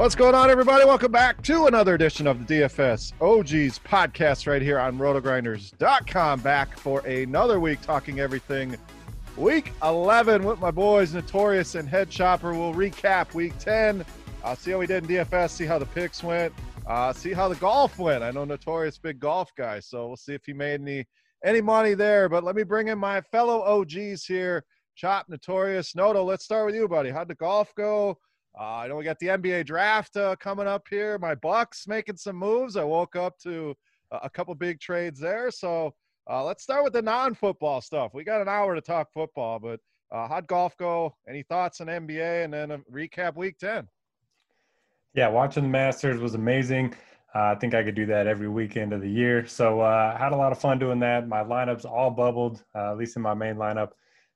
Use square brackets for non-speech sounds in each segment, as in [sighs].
What's going on, everybody? Welcome back to another edition of the DFS OGs podcast right here on rotogrinders.com. Back for another week talking everything week 11 with my boys Notorious and Head Chopper. We'll recap week 10, uh, see how we did in DFS, see how the picks went, uh, see how the golf went. I know Notorious big golf guy, so we'll see if he made any any money there. But let me bring in my fellow OGs here. Chop, Notorious, Noto. Let's start with you, buddy. How'd the golf go? Uh, I know we got the NBA draft uh, coming up here. My Bucks making some moves. I woke up to a couple big trades there. So uh, let's start with the non-football stuff. We got an hour to talk football, but uh, how'd golf go? Any thoughts on NBA, and then a recap Week Ten? Yeah, watching the Masters was amazing. Uh, I think I could do that every weekend of the year. So uh, had a lot of fun doing that. My lineups all bubbled, uh, at least in my main lineup,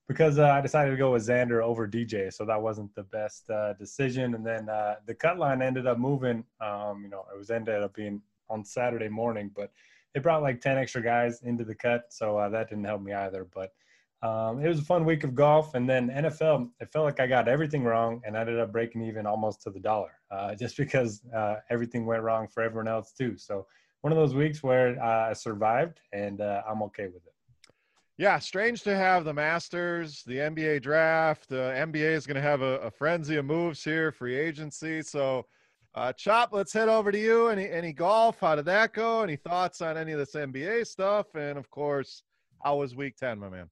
because uh, I decided to go with Xander over DJ. So that wasn't the best uh, decision. And then uh, the cut line ended up moving. Um, you know, it was ended up being on Saturday morning, but they brought like 10 extra guys into the cut. So that didn't help me either. But um, it was a fun week of golf, and then NFL. It felt like I got everything wrong, and I ended up breaking even almost to the dollar, uh, [laughs] just because uh, everything went wrong for everyone else too. So one of those weeks where uh, I survived, and uh, I'm okay with it. Yeah, strange to have the Masters, the NBA draft. The NBA is going to have a, a, frenzy of moves here, free agency. So, uh, Chop, let's head over to you. Any any golf? How did that go? Any thoughts on any of this NBA stuff? And of course, how was Week Ten, my man?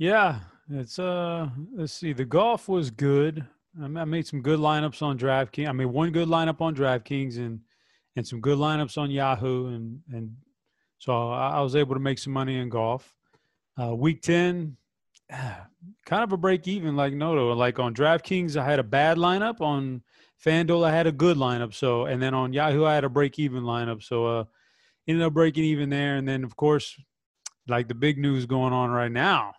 Yeah, it's uh let's see. The golf was good. I made some good lineups on DraftKings. I made one good lineup on DraftKings and and some good lineups on Yahoo and and so I, was able to make some money in golf. Uh, week ten, [sighs] kind of a break even like Noto. Like on DraftKings, I had a bad lineup. On FanDuel, I had a good lineup. So and then on Yahoo, I had a break even lineup. So uh, ended up breaking even there. And then of course, like the big news going on right now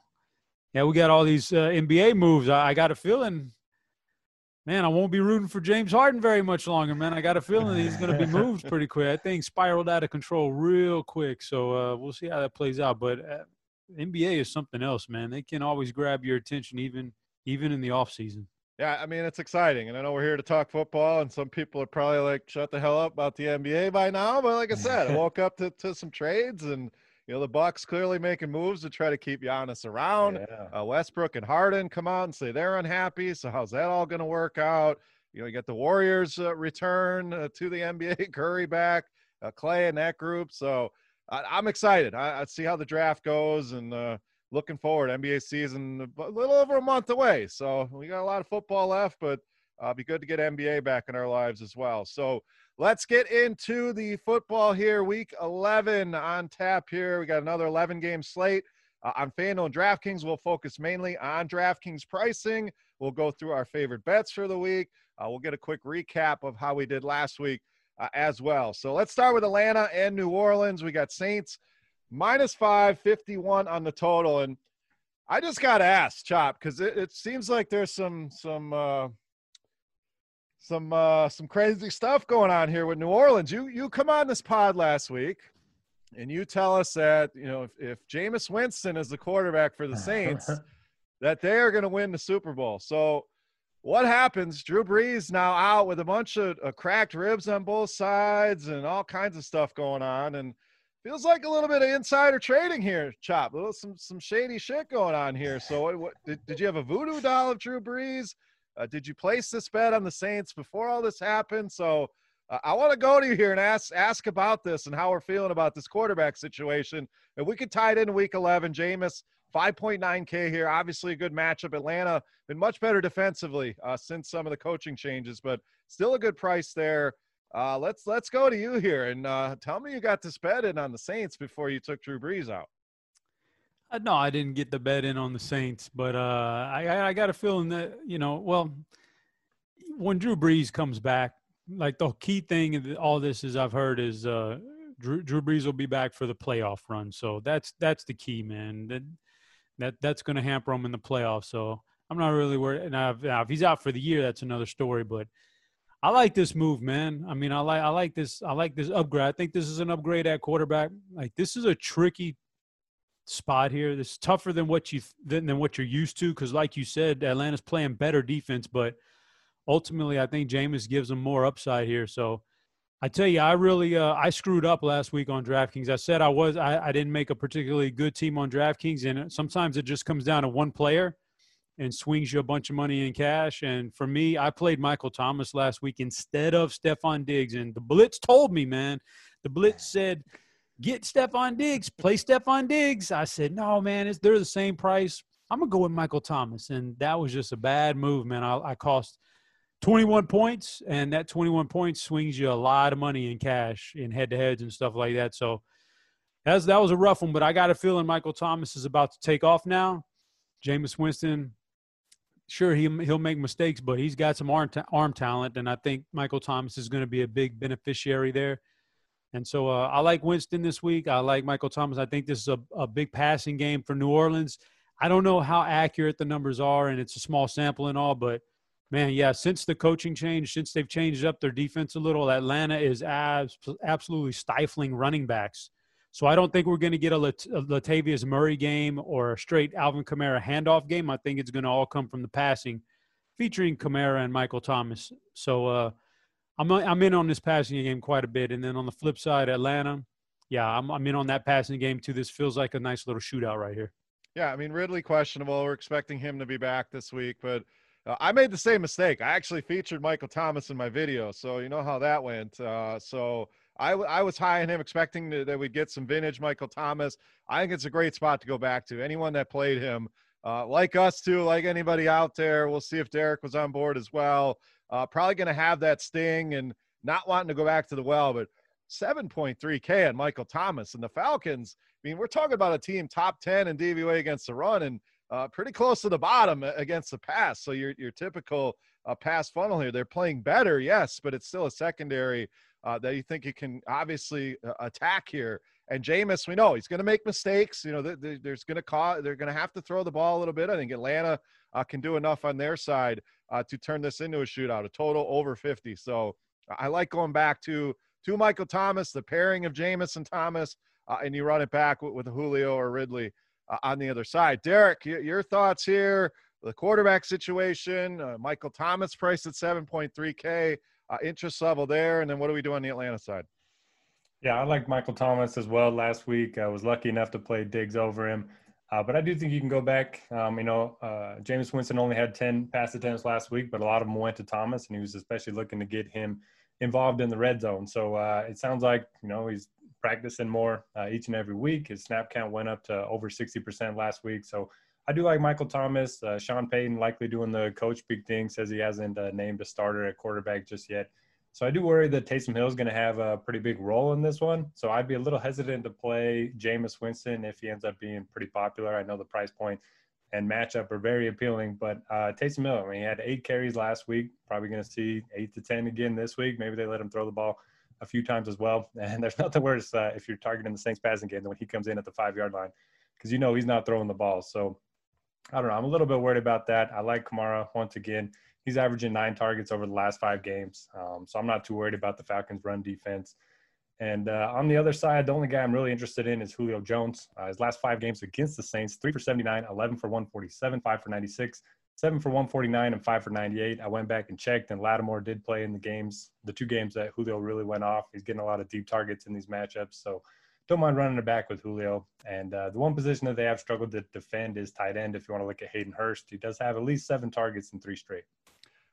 yeah, we got all these uh, NBA moves. I, I, got a feeling, man, I won't be rooting for James Harden very much longer, man. I got a feeling he's going to be [laughs] moved pretty quick. I think spiraled out of control real quick. So uh, we'll see how that plays out. But uh, NBA is something else, man. They can always grab your attention, even even in the off season. Yeah, I mean it's exciting, and I know we're here to talk football, and some people are probably like, "Shut the hell up about the NBA by now." But like I said, I [laughs] woke up to, to some trades and you know, the Bucks clearly making moves to try to keep Giannis around. Yeah. Uh, Westbrook and Harden come out and say they're unhappy. So how's that all going to work out? You know, you get the Warriors uh, return uh, to the [laughs] NBA, Curry back, uh, Clay and that group. So I, am excited. I, I, see how the draft goes and uh, looking forward. NBA season a little over a month away. So we got a lot of football left, but uh, be good to get NBA back in our lives as well. So Let's get into the football here. Week 11 on tap here. We got another 11 game slate. Uh, on FanDuel and DraftKings, we'll focus mainly on DraftKings pricing. We'll go through our favorite bets for the week. Uh, we'll get a quick recap of how we did last week uh, as well. So let's start with Atlanta and New Orleans. We got Saints minus five, 51 on the total. And I just got to ask, Chop, because it, it, seems like there's some, some, uh, some uh, some crazy stuff going on here with New Orleans. You you come on this pod last week and you tell us that you know if, if Jameis Winston is the quarterback for the [laughs] Saints, that they are going to win the Super Bowl. So what happens? Drew Brees now out with a bunch of uh, cracked ribs on both sides and all kinds of stuff going on, and feels like a little bit of insider trading here, Chop. A little some some shady shit going on here. So what, what did, did you have a voodoo doll of Drew Brees? Uh, did you place this bet on the Saints before all this happened? So uh, I want to go to you here and ask ask about this and how we're feeling about this quarterback situation. And we could tie it into Week 11. Jameis 5.9K here. Obviously, a good matchup. Atlanta been much better defensively uh, since some of the coaching changes, but still a good price there. Uh, let's let's go to you here and uh, tell me you got this bet in on the Saints before you took Drew Brees out. Uh, no, I didn't get the bet in on the Saints, but uh, I, I got a feeling that you know, well, when Drew Brees comes back, like the key thing in all this is I've heard is uh, Drew, Drew Brees will be back for the playoff run, so that's that's the key, man. That that that's going to hamper him in the playoffs. So I'm not really worried. Now if, now, if he's out for the year, that's another story. But I like this move, man. I mean, I like I like this. I like this upgrade. I think this is an upgrade at quarterback. Like this is a tricky spot here. This is tougher than what you than, than what you're used to because, like you said, Atlanta's playing better defense, but ultimately, I think Jameis gives them more upside here. So, I tell you, I really uh, I screwed up last week on DraftKings. I said I was I, I didn't make a particularly good team on DraftKings, and sometimes it just comes down to one player and swings you a bunch of money in cash. And for me, I played Michael Thomas last week instead of Stefon Diggs, and the Blitz told me, man, the Blitz said get Stefon Diggs, play Stefon Diggs. I said, no, man, they're the same price. I'm gonna go with Michael Thomas, and that was just a bad move, man. I, I cost 21 points, and that 21 points swings you a lot of money in cash in head-to-heads and stuff like that. So that was a rough one, but I got a feeling Michael Thomas is about to take off now. Jameis Winston, sure he he'll make mistakes, but he's got some arm arm talent, and I think Michael Thomas is going to be a big beneficiary there. And so uh, I like Winston this week. I like Michael Thomas. I think this is a, a big passing game for New Orleans. I don't know how accurate the numbers are, and it's a small sample and all, but man, yeah, since the coaching change, since they've changed up their defense a little, Atlanta is abs- absolutely stifling running backs. So I don't think we're going to get a, Lat- a Latavius Murray game or a straight Alvin Kamara handoff game. I think it's going to all come from the passing, featuring Kamara and Michael Thomas. So uh, I'm I'm in on this passing game quite a bit, and then on the flip side, Atlanta, yeah, I'm I'm in on that passing game too. This feels like a nice little shootout right here. Yeah, I mean Ridley questionable. We're expecting him to be back this week, but uh, I made the same mistake. I actually featured Michael Thomas in my video, so you know how that went. Uh, so I, I was high on him, expecting to, that we'd get some vintage Michael Thomas. I think it's a great spot to go back to. Anyone that played him, uh, like us too, like anybody out there. We'll see if Derek was on board as well. Uh, probably going to have that sting and not wanting to go back to the well, but 7.3K on Michael Thomas and the Falcons. I mean, we're talking about a team top 10 in DVOA against the run and uh, pretty close to the bottom against the pass. So your your typical uh, pass funnel here. They're playing better, yes, but it's still a secondary uh, that you think you can obviously uh, attack here. And Jameis, we know he's going to make mistakes. You know, there's going to cause they're going to have to throw the ball a little bit. I think Atlanta uh, can do enough on their side uh, to turn this into a shootout, a total over 50. So I like going back to to Michael Thomas, the pairing of Jameis and Thomas, uh, and you run it back with, with Julio or Ridley uh, on the other side. Derek, your thoughts here? The quarterback situation, uh, Michael Thomas priced at 7.3K, uh, interest level there, and then what do we do on the Atlanta side? Yeah, I like Michael Thomas as well. Last week, I was lucky enough to play Diggs over him. Uh, but I do think you can go back. Um, you know, uh, Jameis Winston only had 10 pass attempts last week, but a lot of them went to Thomas, and he was especially looking to get him involved in the red zone. So uh, it sounds like, you know, he's practicing more uh, each and every week. His snap count went up to over 60% last week. So I do like Michael Thomas. Uh, Sean Payton likely doing the coach speak thing, says he hasn't uh, named a starter at quarterback just yet. So I do worry that Taysom Hill is going to have a pretty big role in this one. So I'd be a little hesitant to play Jameis Winston if he ends up being pretty popular. I know the price point and matchup are very appealing, but uh, Taysom Hill, I mean, he had eight carries last week. Probably going to see eight to ten again this week. Maybe they let him throw the ball a few times as well. [laughs] And there's nothing worse uh, if you're targeting the Saints passing game than when he comes in at the five yard line because you know he's not throwing the ball. So I don't know. I'm a little bit worried about that. I like Kamara once again he's averaging nine targets over the last five games. Um, so I'm not too worried about the Falcons' run defense. And uh, on the other side, the only guy I'm really interested in is Julio Jones. Uh, his last five games against the Saints, three for 79, 11 for 147, five for 96, seven for 149, and five for 98. I went back and checked, and Lattimore did play in the games, the two games that Julio really went off. He's getting a lot of deep targets in these matchups. So don't mind running it back with Julio. And uh, the one position that they have struggled to defend is tight end. If you want to look at Hayden Hurst, he does have at least seven targets in three straight.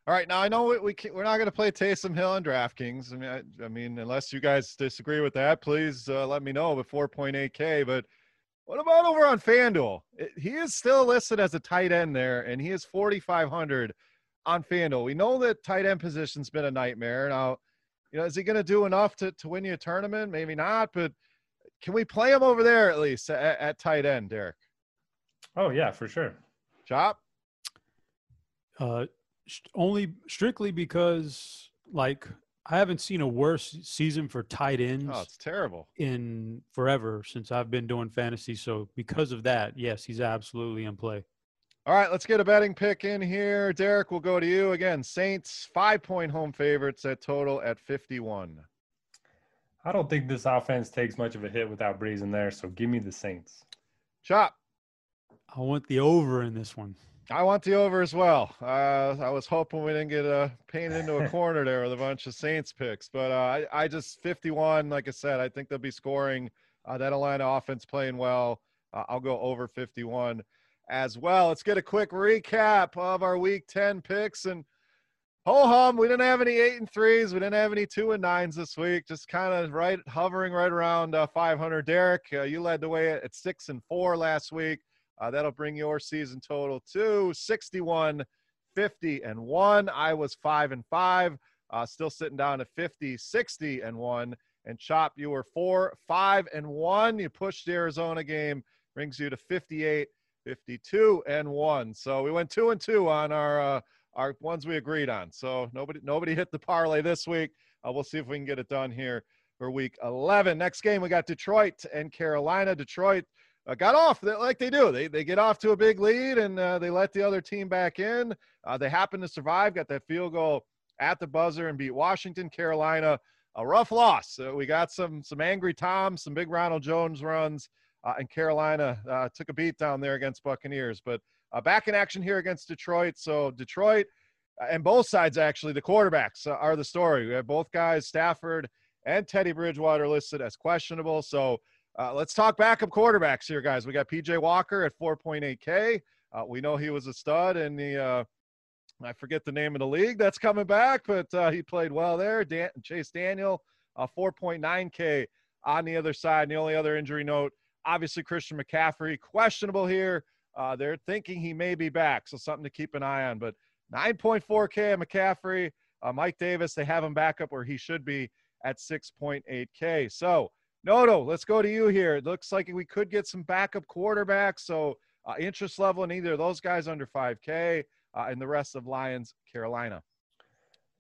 All right, now I know we, we we're not going to play Taysom Hill and DraftKings. I mean, I, I, mean, unless you guys disagree with that, please uh, let me know. But 4.8K. But what about over on FanDuel? It, he is still listed as a tight end there, and he is 4,500 on FanDuel. We know that tight end position's been a nightmare. Now, you know, is he going to do enough to to win you a tournament? Maybe not, but can we play him over there at least at, at tight end, Derek? Oh yeah, for sure. Chop. Uh, only strictly because like I haven't seen a worse season for tight ends. Oh, it's terrible. In forever since I've been doing fantasy. So because of that, yes, he's absolutely in play. All right, let's get a betting pick in here. Derek, we'll go to you again. Saints five point home favorites at total at 51. I don't think this offense takes much of a hit without Brees in there. So give me the Saints. Chop. I want the over in this one. I want the over as well. Uh, I was hoping we didn't get uh, painted into a corner there with a bunch of Saints picks, but uh, I, I just 51. Like I said, I think they'll be scoring. Uh, that Atlanta offense playing well. Uh, I'll go over 51 as well. Let's get a quick recap of our Week 10 picks and ho hum. We didn't have any eight and threes. We didn't have any two and nines this week. Just kind of right hovering right around uh, 500. Derek, you led the way at six and four last week. Uh, that'll bring your season total to 61, 50, and 1. I was 5 and 5, uh, still sitting down at 50, 60, and 1. And Chop, you were 4, 5, and 1. You pushed the Arizona game, brings you to 58, 52, and 1. So we went 2 and 2 on our. Uh, our ones we agreed on. So nobody nobody hit the parlay this week. Uh, we'll see if we can get it done here for week 11. Next game we got Detroit and Carolina. Detroit uh, got off like they do. They, they get off to a big lead and uh, they let the other team back in. Uh, they happen to survive, got that field goal at the buzzer and beat Washington, Carolina. A rough loss. we got some some angry Toms, some big Ronald Jones runs, uh, and Carolina uh, took a beat down there against Buccaneers. But uh, back in action here against Detroit. So Detroit and both sides actually, the quarterbacks are the story. We have both guys, Stafford and Teddy Bridgewater, listed as questionable. So uh, let's talk backup quarterbacks here, guys. We got PJ Walker at 4.8K. Uh, we know he was a stud in the, uh, I forget the name of the league that's coming back, but uh, he played well there. Dan- Chase Daniel, 4.9K on the other side. And the only other injury note, obviously, Christian McCaffrey, questionable here. Uh, they're thinking he may be back, so something to keep an eye on. But 9.4K of McCaffrey. Uh, Mike Davis, they have him back up where he should be at 6.8K. So, Noto, let's go to you here. It looks like we could get some backup quarterbacks. So uh, interest level in either of those guys under 5K uh, and the rest of Lions, Carolina.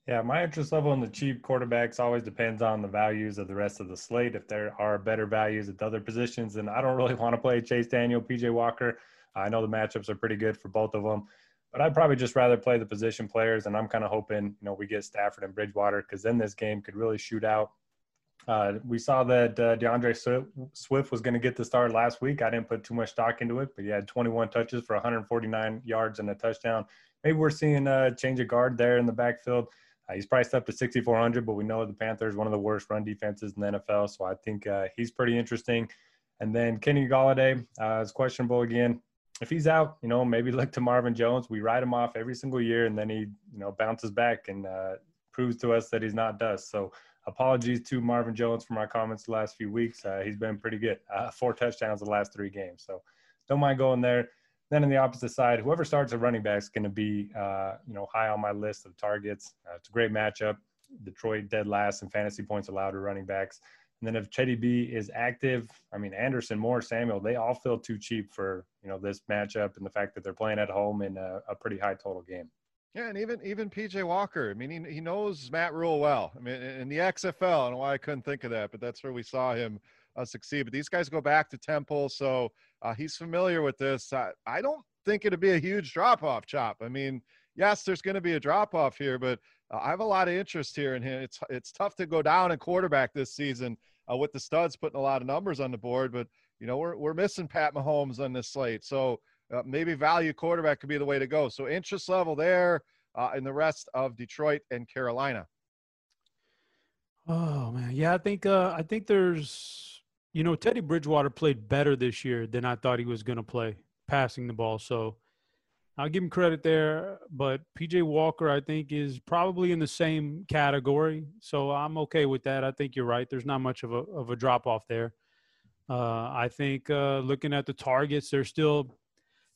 Yeah, my interest level in the cheap quarterbacks always depends on the values of the rest of the slate. If there are better values at the other positions, then I don't really [laughs] want to play Chase Daniel, PJ Walker. I know the matchups are pretty good for both of them, but I'd probably just rather play the position players. And I'm kind of hoping, you know, we get Stafford and Bridgewater because then this game could really shoot out uh, we saw that uh, D'Andre Swift was going to get the start last week. I didn't put too much stock into it, but he had 21 touches for 149 yards and a touchdown. Maybe we're seeing a change of guard there in the backfield. Uh, he's priced up to 6,400, but we know the Panthers one of the worst run defenses in the NFL, so I think uh, he's pretty interesting. And then Kenny Golladay uh, is questionable again. If he's out, you know, maybe [laughs] look to Marvin Jones. We write him off every single year, and then he, you know, bounces back and uh, proves to us that he's not dust. So apologies to Marvin Jones for my comments the last few weeks. Uh, he's been pretty good. Uh, four touchdowns the last three games. So don't mind going there. Then on the opposite side, whoever starts a running back is going to be, uh, you know, high on my list of targets. Uh, it's a great matchup. Detroit dead last in fantasy points allowed to running backs. And then if Teddy B is active, I mean Anderson, Moore, Samuel, they all feel too cheap for you know this matchup and the fact that they're playing at home in a, a pretty high total game. Yeah, and even even PJ Walker. I mean, he, he knows Matt Rhule well. I mean, in the XFL, I don't know why I couldn't think of that, but that's where we saw him uh, succeed. But these guys go back to Temple, so uh, he's familiar with this. I, I don't think it'd be a huge drop off, Chop. I mean, yes, there's going to be a drop off here, but uh, I have a lot of interest here in him. It's it's tough to go down in quarterback this season uh, with the studs putting a lot of numbers on the board, but you know we're we're missing Pat Mahomes on this slate, so uh, maybe value quarterback could be the way to go. So interest level there uh, in the rest of Detroit and Carolina. Oh man, yeah, I think uh, I think there's you know Teddy Bridgewater played better this year than I thought he was going to play passing the ball. So I'll give him credit there. But PJ Walker, I think, is probably in the same category. So I'm okay with that. I think you're right. There's not much of a, of a drop off there. Uh, I think uh, looking at the targets, they're still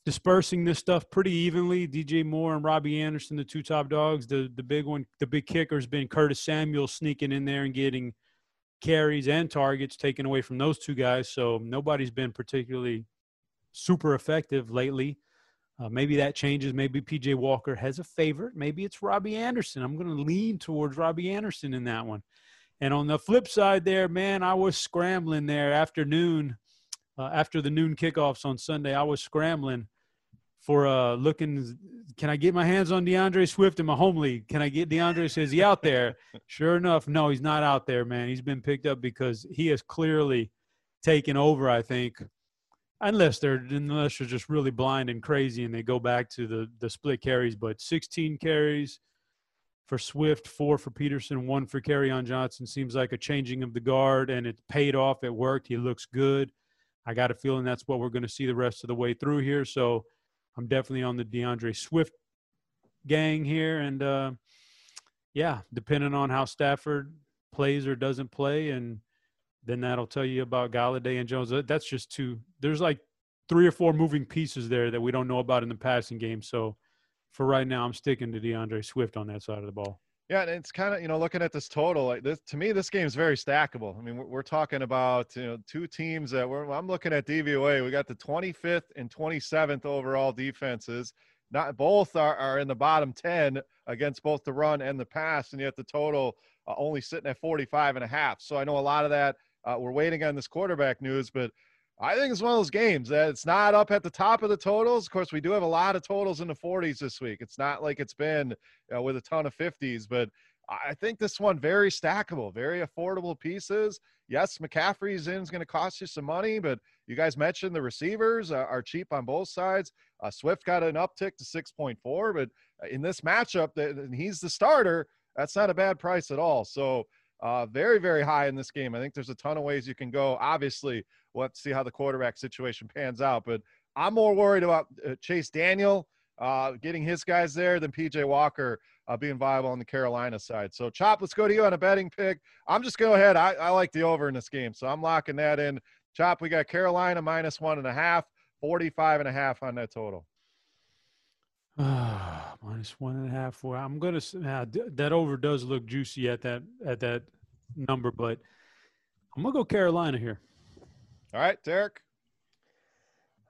dispersing this stuff pretty evenly. DJ Moore and Robbie Anderson, the two top dogs. The the big one, the big kicker has been Curtis Samuel sneaking in there and getting carries and targets taken away from those two guys. So nobody's been particularly super effective lately. Uh, maybe that changes. Maybe PJ Walker has a favorite. Maybe it's Robbie Anderson. I'm going to lean towards Robbie Anderson in that one. And on the flip side, there, man, I was scrambling there afternoon, uh, after the noon kickoffs on Sunday. I was scrambling for uh, looking. Can I get my hands on D'Andre Swift in my home league? Can I get D'Andre? Says he out there? [laughs] sure enough, no, he's not out there, man. He's been picked up because he has clearly taken over. I think unless they're unless they're just really blind and crazy and they go back to the the split carries. But 16 carries for Swift, four for Peterson, one for on Johnson seems like a changing of the guard, and it paid off. It worked. He looks good. I got a feeling that's what we're going to see the rest of the way through here. So I'm definitely on the D'Andre Swift gang here, and uh, yeah, depending on how Stafford plays or doesn't play, and then that'll tell you about Golladay and Jones. That's just two. There's like three or four moving pieces there that we don't know about in the passing game. So for right now, I'm sticking to DeAndre Swift on that side of the ball. Yeah, and it's kind of you know looking at this total. Like this to me, this game is very stackable. I mean, we're, we're talking about you know two teams that we're. I'm looking at DVOA. We got the 25th and 27th overall defenses. Not both are, are in the bottom 10 against both the run and the pass, and yet the total uh, only sitting at 45 and a half. So I know a lot of that uh, we're waiting on this quarterback news, but I think it's one of those games that it's not up at the top of the totals. Of course, we do have a lot of totals in the 40s this week. It's not like it's been uh, with a ton of 50s, but I think this one very stackable, very affordable pieces. Yes, McCaffrey's in is going to cost you some money, but you guys mentioned the receivers uh, are cheap on both sides. Uh, Swift got an uptick to 6.4, but in this matchup, that he's the starter. That's not a bad price at all. So uh, very, very high in this game. I think there's a ton of ways you can go. Obviously, we'll have to see how the quarterback situation pans out, but I'm more worried about uh, Chase Daniel uh, getting his guys there than PJ Walker uh, being viable on the Carolina side. So, Chop, let's go to you on a betting pick. I'm just go ahead. I, I like the over in this game, so I'm locking that in. Chop, we got Carolina minus one and a half, 45 and a half on that total. Ah, [sighs] minus one and a half. Well, I'm gonna uh, that over does look juicy at that at that number, but I'm gonna go Carolina here. All right, Derek.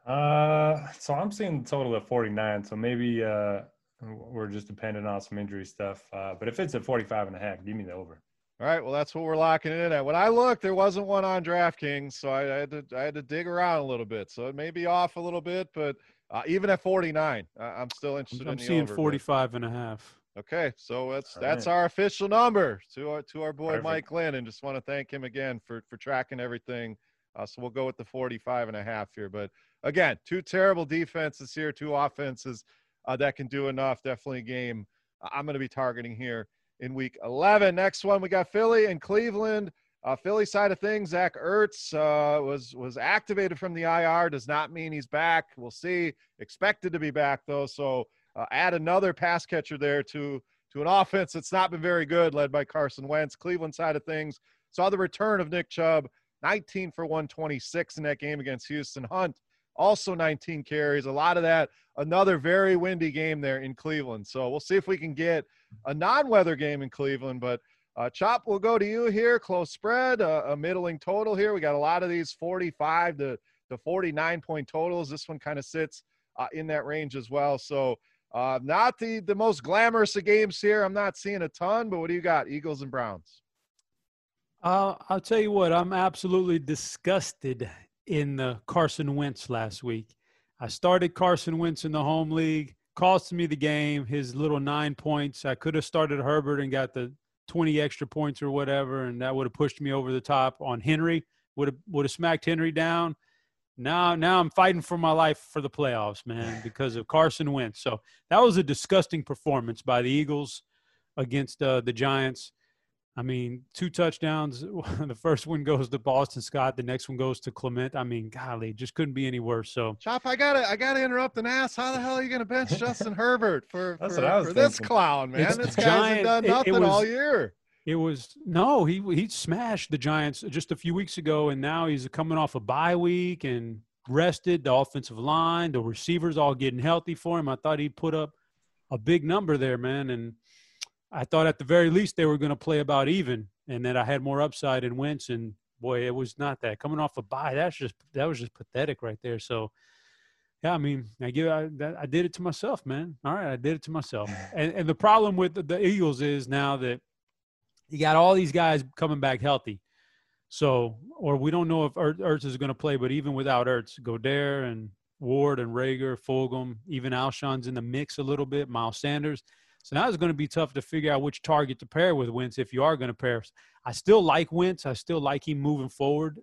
Uh, so I'm seeing the total at 49. So maybe uh, we're just dependent on some injury stuff. Uh, but if it's at 45 and a half, give me the over. All right, well that's what we're locking in at. When I looked, there wasn't one on DraftKings, so I, I had to I had to dig around a little bit. So it may be off a little bit, but uh, even at 49, uh, I'm still interested. I'm, in seeing over, 45 but. and a half. Okay, so that's All that's right. our official number to our to our boy Perfect. Mike Lynn, and just want to thank him again for for tracking everything. Uh, so we'll go with the 45 and a half here. But again, two terrible defenses here, two offenses uh, that can do enough. Definitely a game I'm going to be targeting here in week 11. Next one, we got Philly and Cleveland. Uh, Philly side of things, Zach Ertz uh, was was activated from the IR. Does not mean he's back. We'll see. Expected to be back though. So uh, add another pass catcher there to to an offense that's not been very good, led by Carson Wentz. Cleveland side of things saw the return of Nick Chubb, 19 for 126 in that game against Houston. Hunt also 19 carries. A lot of that. Another very windy game there in Cleveland. So we'll see if we can get a non-weather game in Cleveland, but Uh, Chop, we'll go to you here. Close spread, uh, a middling total here. We got a lot of these 45 to, to 49 point totals. This one kind of sits uh, in that range as well. So, uh, not the, the most glamorous of games here. I'm not seeing a ton, but what do you got? Eagles and Browns. Uh, I'll tell you what, I'm absolutely disgusted in the Carson Wentz last week. I started Carson Wentz in the home league, cost me the game, his little nine points. I could have started Herbert and got the 20 extra points or whatever, and that would have pushed me over the top on Henry, would have would have smacked Henry down. Now, now I'm fighting for my life for the playoffs, man, because of Carson Wentz. So that was a disgusting performance by the Eagles against uh, the Giants. I mean, two touchdowns. [laughs] the first one goes to Boston Scott. The next one goes to Clement. I mean, golly, just couldn't be any worse. So, Chop, I gotta, I gotta interrupt and ask, how the hell are you gonna bench Justin [laughs] Herbert for, That's for, what I was for this clown, man? It's this the guy hasn't Giant- done it- it nothing was- all year. It was no, he he smashed the Giants just a few weeks ago, and now he's coming off a bye week and rested. The offensive line, the receivers, all getting healthy for him. I thought he'd put up a big number there, man, and I thought at the very least they were going to play about even, and that I had more upside in Wentz. And boy, it was not that coming off a bye. That's just that was just pathetic right there. So. Yeah, I mean, I give I, that, I did it to myself, man. All right, I did it to myself. [laughs] And and the problem with the, the Eagles is now that you got all these guys coming back healthy. So, or we don't know if Er- Ertz is going to play, but even without Ertz, Goedert and Ward and Reagor, Fulgham, even Alshon's in the mix a little bit, Miles Sanders. So now it's going to be tough to figure out which target to pair with Wentz if you are going to pair. I still like Wentz. I still like him moving forward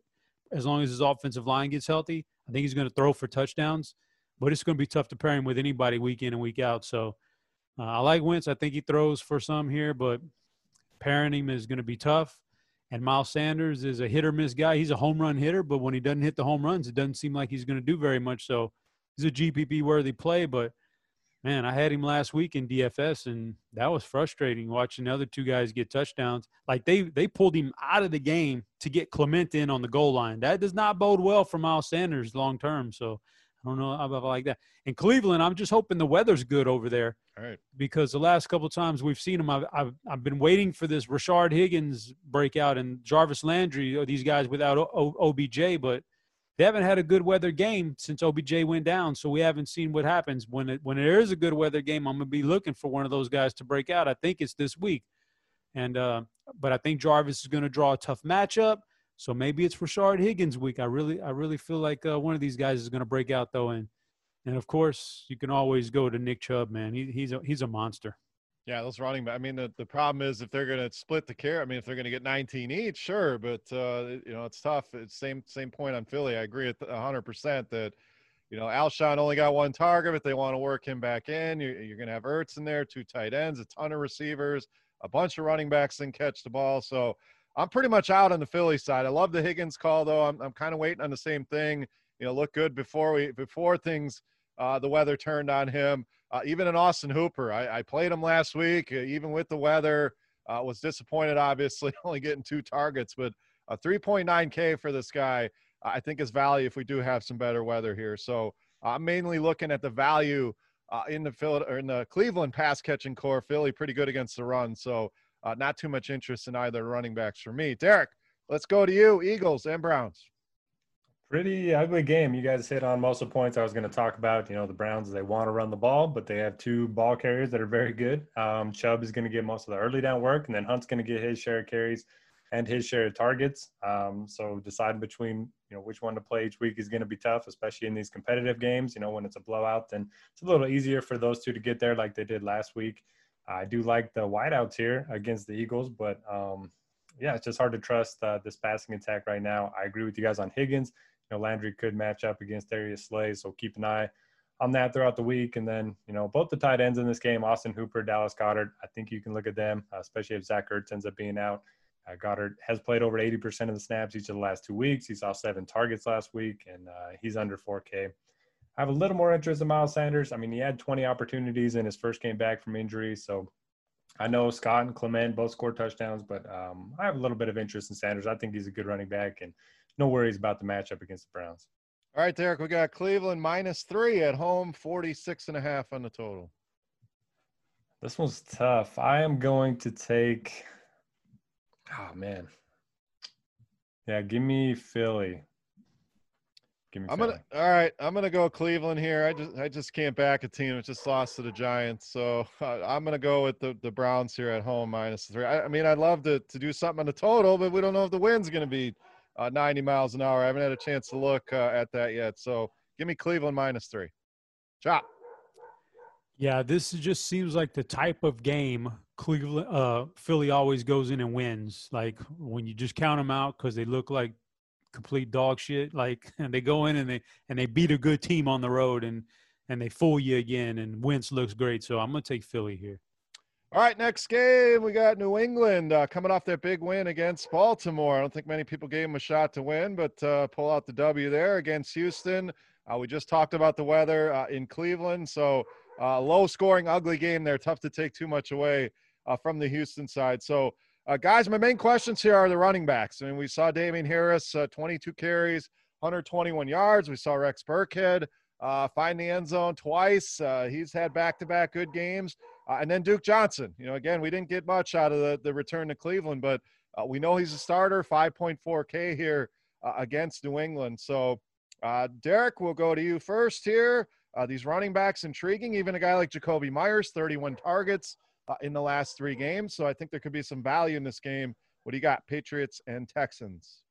as long as his offensive line gets healthy. I think he's going to throw for touchdowns, but it's going to be tough to pair him with anybody week in and week out. So uh, I like Wentz. I think he throws for some here, but pairing him is going to be tough. And Miles Sanders is a hit or miss guy. He's a home run hitter, but when he doesn't hit the home runs, it doesn't seem like he's going to do very much. So he's a GPP worthy play. But man, I had him last week in DFS, and that was frustrating watching the other two guys get touchdowns. Like they they pulled him out of the game to get Clement in on the goal line. That does not bode well for Miles Sanders long term. So I don't know about like that. In Cleveland, I'm just hoping the weather's good over there All right. because the last couple of times we've seen him, I've, I've, I've been waiting for this Rashard Higgins breakout and Jarvis Landry, or these guys without o- O- OBJ, but they haven't had a good weather game since OBJ went down. So we haven't seen what happens when it when there is a good weather game. I'm gonna be looking for one of those guys to break out. I think it's this week, and uh, but I think Jarvis is to draw a tough matchup. So maybe it's Rashard Higgins week. I really I really feel like uh, one of these guys is to break out though, and and of course you can always go to Nick Chubb, man. He, he's a he's a monster. Yeah, those running back. I mean, the, the problem is if they're going to split the care. I mean, if they're going to get 19 each, sure, but uh, you know, it's tough. It's same same point on Philly. I agree at 100 percent that you know Alshon only got one target, but they want to work him back in. You're, you're going to have Ertz in there, two tight ends, a ton of receivers, a bunch of running backs and catch the ball. So I'm pretty much out on the Philly side. I love the Higgins call though. I'm I'm kind of waiting on the same thing. You know, look good before we before things uh, the weather turned on him. Uh, even in Austin Hooper, I, I played him last week, uh, even with the weather. Uh, was disappointed, obviously, [laughs] only getting two targets, but a 3.9K for this guy, I think is value if we do have some better weather here. So I'm mainly looking at the value uh, in the Phil- or in the Cleveland pass catching core. Philly pretty good against the run, so uh, not too much interest in either running backs for me. Derek, let's go to you, Eagles and Browns. Pretty ugly game. You guys hit on most of the points I was going to talk about. You know, the Browns, they want to run the ball, but they have two ball carriers that are very good. Um, Chubb is going to get most of the early down work, and then Hunt's going to get his share of carries and his share of targets. Um, so deciding between, you know, which one to play each week is going to be tough, especially in these competitive games. You know, when it's a blowout, then it's a little easier for those two to get there like they did last week. I do like the wideouts here against the Eagles, but um, yeah, it's just hard to trust uh, this passing attack right now. I agree with you guys on Higgins. Know, Landry could match up against Darius Slay, so keep an eye on that throughout the week. And then, you know, both the tight ends in this game, Austin Hooper, Dallas Goedert, I think you can look at them, uh, especially if Zach Ertz ends up being out. Uh, Goddard has played over 80% of the snaps each of the last two weeks. He saw seven targets last week, and uh, he's under 4K. I have a little more interest in Miles Sanders. I mean, he had 20 opportunities in his first game back from injury, so I know Scott and Clement both scored touchdowns, but um, I have a little bit of interest in Sanders. I think he's a good running back, and no worries about the matchup against the Browns. All right, Derek, we got Cleveland minus three at home, 46 and a half on the total. This one's tough. I am going to take Oh man. Yeah, give me Philly. Give me I'm Philly. gonna all right. I'm gonna go Cleveland here. I just I just can't back a team that just lost to the Giants, so [laughs] uh, I'm gonna go with the, the Browns here at home minus three. I, I, mean, I'd love to to do something on the total, but we don't know if the wind's gonna be uh, 90 miles an hour. I haven't had a chance to look uh, at that yet. So give me Cleveland minus three. Chop. Yeah, this just seems like the type of game Cleveland, uh, Philly always goes in and wins. Like when you just count them out because they look like complete dog shit. Like [laughs] and they go in and they and they beat a good team on the road and and they fool you again. And Wentz looks great, so I'm gonna take Philly here. All right, next game we got New England uh, coming off that big win against Baltimore. I don't think many people gave them a shot to win, but uh, pull out the W there against Houston. Uh, we just talked about the weather uh, in Cleveland, so uh, low scoring, ugly game there. Tough to take too much away uh, from the Houston side. So, guys, my main questions here are the running backs. I mean, we saw Damien Harris, uh, 22 carries, 121 yards. We saw Rex Burkhead uh, find the end zone twice. Uh, he's had back-to-back good games. Uh, and then Duke Johnson. You know, again, we didn't get much out of the, the return to Cleveland, but we know he's a starter. 5.4K here against New England. So, Derek, we'll go to you first here. these running backs intriguing. Even a guy like Jakobi Meyers, 31 targets uh, in the last three games. So I think there could be some value in this game. What do you got, Patriots and Texans?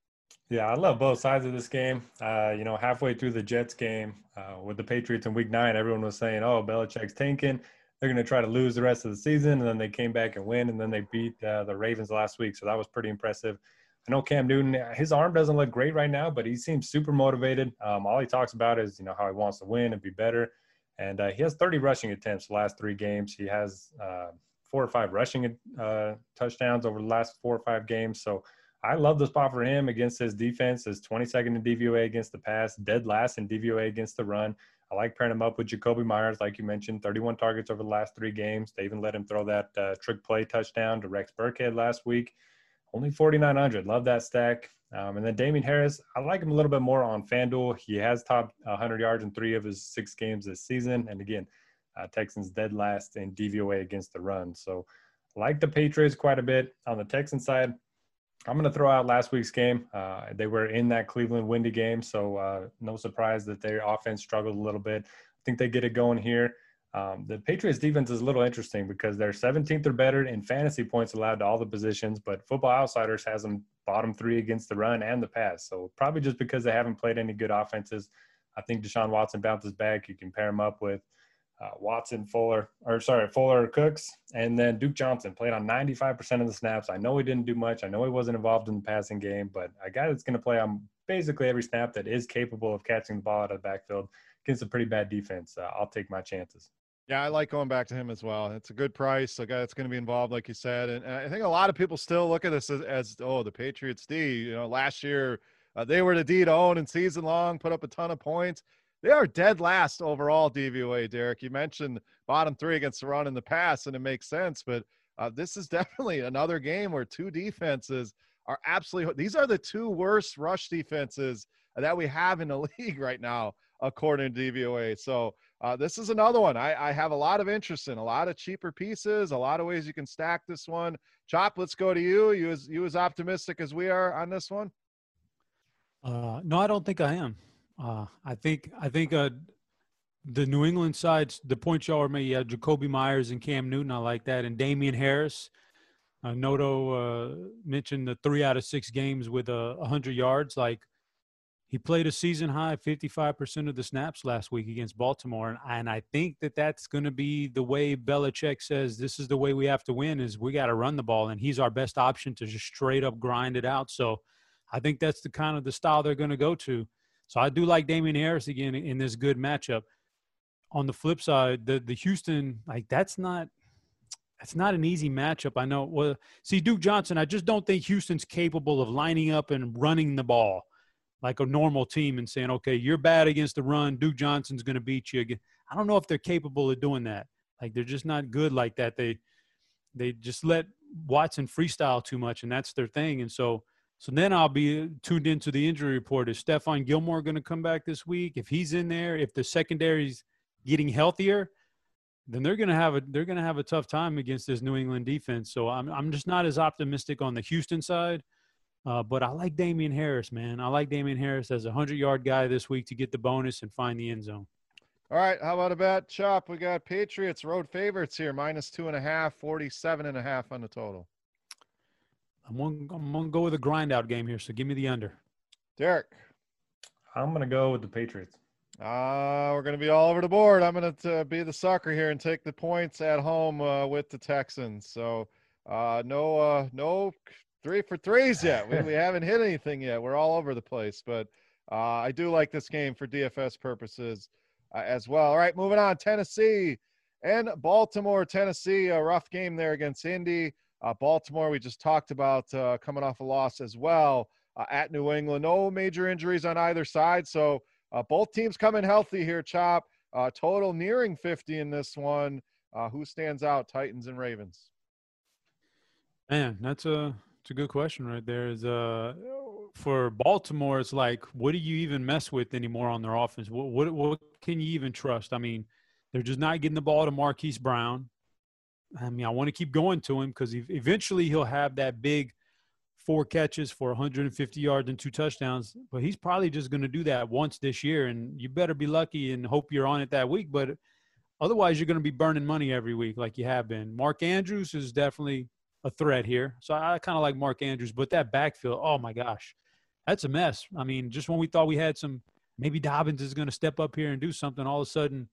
Yeah, I love both sides of this game. Uh, you know, halfway through the Jets game uh, with the Patriots in Week Nine, everyone was saying, "Oh, Belichick's tanking. They're going to try to lose the rest of the season." And then they came back and win, and then they beat uh, the Ravens last week. So that was pretty impressive. I know Cam Newton, his arm doesn't look great right now, but he seems super motivated. Um, all he talks about is, you know, how he wants to win and be better. And uh, he has 30 rushing attempts the last three games. He has uh, four or five rushing uh, touchdowns over the last four or five games. So I love the spot for him against his defense. Is 22nd in DVOA against the pass, dead last in DVOA against the run. I like pairing him up with Jakobi Meyers, like you mentioned, 31 targets over the last three games. They even let him throw that uh, trick play touchdown to Rex Burkhead last week. Only 4,900. Love that stack. Um, and then Damien Harris, I like him a little bit more on FanDuel. He has topped 100 yards in three of his six games this season. And again, uh, Texans dead last in DVOA against the run. So, like the Patriots quite a bit on the Texan side. I'm going to throw out last week's game. Uh, they were in that Cleveland windy game, so uh, no surprise that their offense struggled a little bit. I think they get it going here. Um, the Patriots defense is a little interesting because they're 17th or better in fantasy points allowed to all the positions, but Football Outsiders has them bottom three against the run and the pass. So probably just because they haven't played any good offenses. I think Deshaun Watson bounces back. You can pair him up with uh, Watson, Fuller, or sorry, Fuller, Cooks, and then Duke Johnson played on 95% of the snaps. I know he didn't do much. I know he wasn't involved in the passing game, but a guy that's going to play on basically every snap that is capable of catching the ball out of the backfield against a pretty bad defense. Uh, I'll take my chances. Yeah, I like going back to him as well. It's a good price. A guy that's going to be involved, like you said, and, and I think a lot of people still look at this as, as oh, the Patriots D. You know, last year uh, they were the D to own and season long, put up a ton of points. They are dead last overall DVOA, Derek. You mentioned bottom three against the run in the past, and it makes sense. But uh, this is [laughs] definitely another game where two defenses are absolutely. These are the two worst rush defenses that we have in the [laughs] league right now, according to DVOA. So uh, this is another one I, I, have a lot of interest in. A lot of cheaper pieces, a lot of ways you can stack this one. Chop, let's go to you. You as you as optimistic as we are on this one. Uh, no, I don't think I am. Uh, I think I think uh, the New England sides, the point y'all are making, yeah, Jakobi Meyers and Cam Newton, I like that, and Damien Harris. Uh, Noto uh, mentioned the three out of six games with uh, 100 yards. Like he played a season high 55% of the snaps last week against Baltimore, and, and I think that that's going to be the way Belichick says this is the way we have to win is we got to run the ball, and he's our best option to just straight up grind it out. So I think that's the kind of the style they're going to go to. So I do like Damien Harris again in this good matchup. On the flip side, the the Houston like that's not that's not an easy matchup. I know. Well, see Duke Johnson, I just don't think Houston's capable of lining up and running the ball like a normal team and saying, okay, you're bad against the run. Duke Johnson's going to beat you again. I don't know if they're capable of doing that. Like they're just not good like that. They they just let Watson freestyle too much, and that's their thing. And so so then I'll be tuned into the injury report. Is Stephon Gilmore going to come back this week? If he's in there, if the secondary's getting healthier, then they're gonna have a they're gonna have a tough time against this New England defense. So I'm I'm just not as optimistic on the Houston side. Uh, but I like Damien Harris, man. I like Damien Harris as a hundred yard guy this week to get the bonus and find the end zone. All right, how about a bet, Chop? We got Patriots road favorites here, minus two and a half, 47 and a half on the total. I'm gonna, I'm gonna go with a grind out game here, so give me the under. Derek. I'm gonna go with the Patriots. Uh, we're going to be all over the board. I'm going to be the sucker here and take the points at home uh, with the Texans. So, uh, no, uh, no three for threes yet. We, we [laughs] haven't hit anything yet. We're all over the place, but uh, I do like this game for DFS purposes uh, as well. All right, moving on. Tennessee and Baltimore. Tennessee, a rough game there against Indy. Uh, Baltimore, we just talked about uh, coming off a loss as well uh, at New England. No major injuries on either side, so uh, both teams coming healthy here, Chop. Uh, total nearing 50 in this one. Uh, who stands out, Titans and Ravens? Man, that's a it's a good question right there. Is uh for Baltimore, it's like what do you even mess with anymore on their offense? What what what can you even trust? I mean, they're just not getting the ball to Marquise Brown. Um, I mean, I want to keep going to him because eventually he'll have that big four catches for 150 yards and two touchdowns. But he's probably just going to do that once this year, and you better be lucky and hope you're on it that week. But otherwise, you're going to be burning money every week like you have been. Mark Andrews is definitely a threat here, so I kind of like Mark Andrews. But that backfield, oh my gosh, that's a mess. I mean, just when we thought we had some, maybe Dobbins is going to step up here and do something, all of a sudden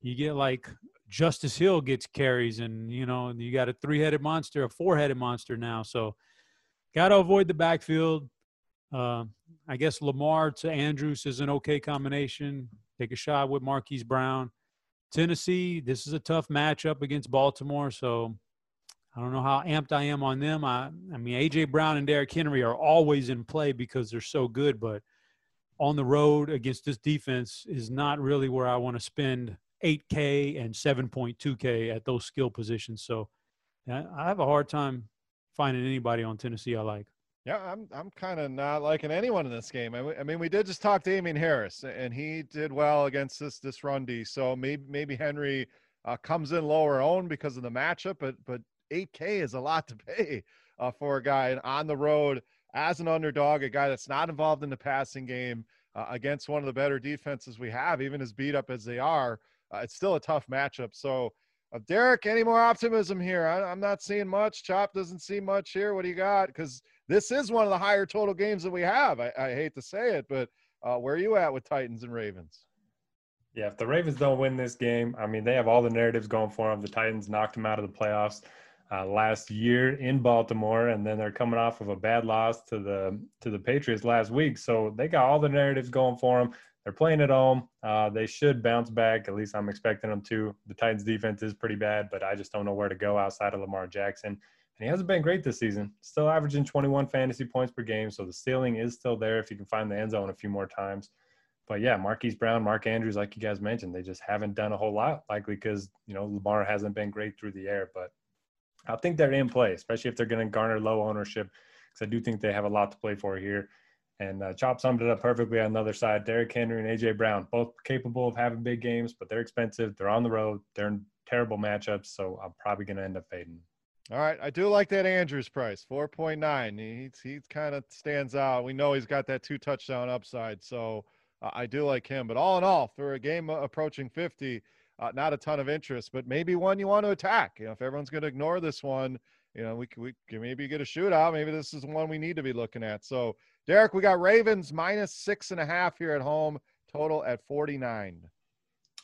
you get like Justice Hill gets carries, and you know you got a three-headed monster, a four-headed monster now. So got to avoid the backfield. Uh, I guess Lamar to Andrews is an okay combination. Take a shot with Marquise Brown. Tennessee, this is a tough matchup against Baltimore, so I don't know how amped I am on them. I, I mean, AJ Brown and Derrick Henry are always in play because they're so good, but on the road against this defense is not really where I want to spend 8K and 7.2K at those skill positions. So I have a hard time finding anybody on Tennessee I like. Yeah, I'm I'm kind of not liking anyone in this game. I, I, mean, we did just talk to Damien Harris, and he did well against this this run D. So maybe maybe Henry uh, comes in lower owned because of the matchup, but but 8K is a lot to pay uh, for a guy on the road as an underdog, a guy that's not involved in the passing game uh, against one of the better defenses we have, even as beat up as they are. Uh, it's still a tough matchup. So uh, Derek, any more optimism here? I, am not seeing much. Chop doesn't see much here. What do you got? Because this is one of the higher total games that we have. I, I hate to say it, but uh, where are you at with Titans and Ravens? Yeah, if the Ravens don't win this game, I mean, they have all the narratives going for them. The Titans knocked them out of the playoffs uh, last year in Baltimore, and then they're coming off of a bad loss to the to the Patriots last week. So they got all the narratives going for them. They're playing at home. Uh, they should bounce back. At least I'm expecting them to. The Titans defense is pretty bad, but I just don't know where to go outside of Lamar Jackson. And he hasn't been great this season. Still averaging 21 fantasy points per game, so the ceiling is still there if you can find the end zone a few more times. But yeah, Marquise Brown, Mark Andrews, like you guys mentioned, they just haven't done a whole lot, likely because you know Lamar hasn't been great through the air. But I think they're in play, especially if they're going to garner low ownership, because I do think they have a lot to play for here. And uh, Chop summed it up perfectly on the other side. Derrick Henry and AJ Brown, both capable of having big games, but they're expensive. They're on the road. They're in terrible matchups, so I'm probably going to end up fading. All right, I do like that Andrews price, four point nine. He he kind of stands out. We know he's got that two touchdown upside, so uh, I do like him. But all in all, for a game approaching fifty, uh, not a ton of interest, but maybe one you want to attack. You know, if everyone's going to ignore this one, you know, we we can maybe get a shootout. Maybe this is one we need to be looking at. So Derek, we got Ravens minus six and a half here at home, total at 49.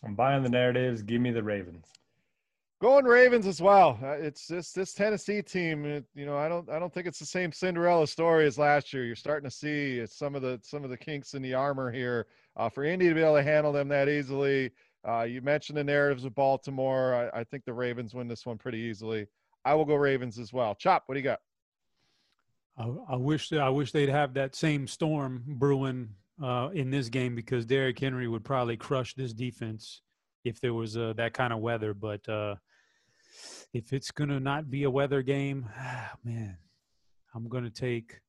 I'm buying the narratives. Give me the Ravens. Going Ravens as well. Uh, it's this this Tennessee team. It, you know, I don't I don't think it's the same Cinderella story as last year. You're starting to see some of the some of the kinks in the armor here uh, for Indy to be able to handle them that easily. Uh, you mentioned the narratives of Baltimore. I, I think the Ravens win this one pretty easily. I will go Ravens as well. Chop, what do you got? I, I wish I wish they'd have that same storm brewing uh, in this game because Derrick Henry would probably crush this defense if there was uh, that kind of weather. But uh, if it's gonna not be a weather game, man, I'm gonna take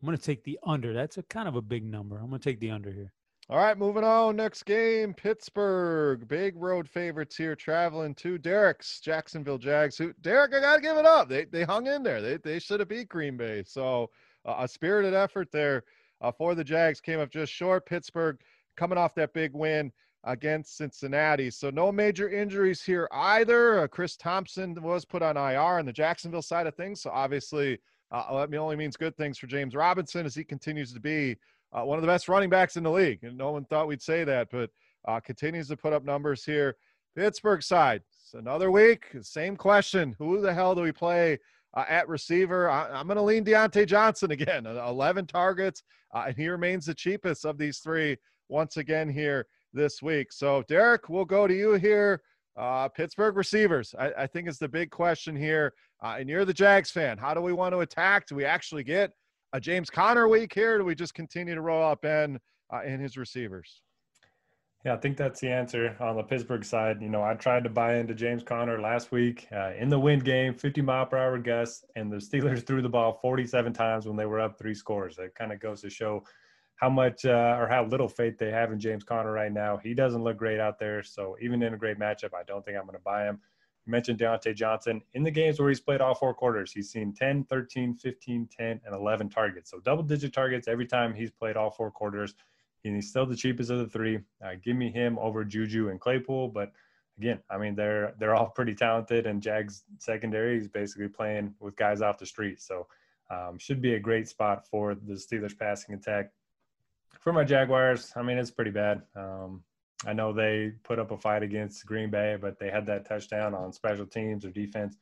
I'm gonna take the under. That's a kind of a big number. I'm gonna take the under here. All right, moving on. Next game, Pittsburgh. Big road favorites here, traveling to Derek's Jacksonville Jags. Who Derek, I gotta give it up. They they hung in there. They they should have beat Green Bay. So uh, a spirited effort there uh, for the Jags came up just short. Pittsburgh coming off that big win against Cincinnati. So no major injuries here either. Uh, Chris Thompson was put on IR on the Jacksonville side of things. So obviously uh, that only means good things for James Robinson as he continues to be uh, one of the best running backs in the league. And no one thought we'd say that, but uh, continues to put up numbers here. Pittsburgh side, it's another week. Same question. Who the hell do we play uh, at receiver? I, am going to lean Diontae Johnson [laughs] again. 11 targets, uh, and he remains the cheapest of these three once again here this week. So, Derek, we'll go to you here. Uh, Pittsburgh receivers, I, I, think is the big question here. Uh, and you're the Jags fan. How do we want to attack? Do we actually get a James Conner week here? do we just continue to roll up Ben uh, and his receivers? Yeah, I think that's the answer on the Pittsburgh side. You know, I tried to buy into James Conner last week uh, in the wind game, 50 mile per hour gusts, and the Steelers [laughs] threw the ball 47 times when they were up three scores. It kind of goes to show how much uh, or how little faith they have in James Conner right now. He doesn't look great out there. So even in a great matchup, I don't think I'm going to buy him mentioned Diontae Johnson. In the games where he's played all four quarters, he's seen 10, 13, 15, 10, and 11 targets. So double digit targets every time he's played all four quarters. And he's still the cheapest of the three. Uh, give me him over Juju and Claypool. But again, I mean, they're they're all pretty talented, and Jags secondary is basically playing with guys off the street. So um, should be a great spot for the Steelers passing attack. For my Jaguars, I mean, it's pretty bad. Um, I know they put up a fight against Green Bay, but they had that touchdown on special teams or defense.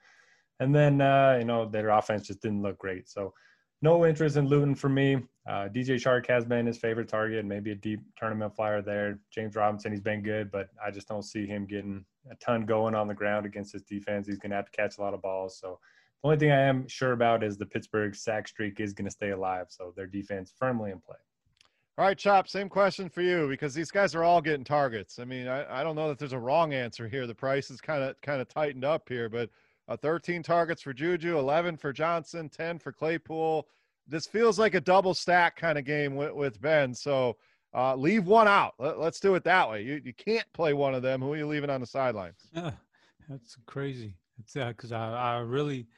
And then, uh, you know, their offense just didn't look great. So, no interest in Luton for me. Uh, DJ Chark has been his favorite target, maybe a deep tournament flyer there. James Robinson, he's been good, but I just don't see him getting a ton going on the ground against his defense. He's going to have to catch a lot of balls. So, the only thing I am sure about is the Pittsburgh sack streak is going to stay alive. So, their defense firmly in play. All right, Chop, same question for you because these guys are all getting targets. I mean, I, I don't know that there's a wrong answer here. The price is kind of kind of tightened up here, but uh, 13 targets for Juju, 11 for Johnson, 10 for Claypool. This feels like a double stack kind of game with, with Ben. So uh, leave one out. Let, us do it that way. You, you can't play one of them. Who are you leaving on the sidelines? Yeah, [laughs] that's crazy. It's because uh, I, I really –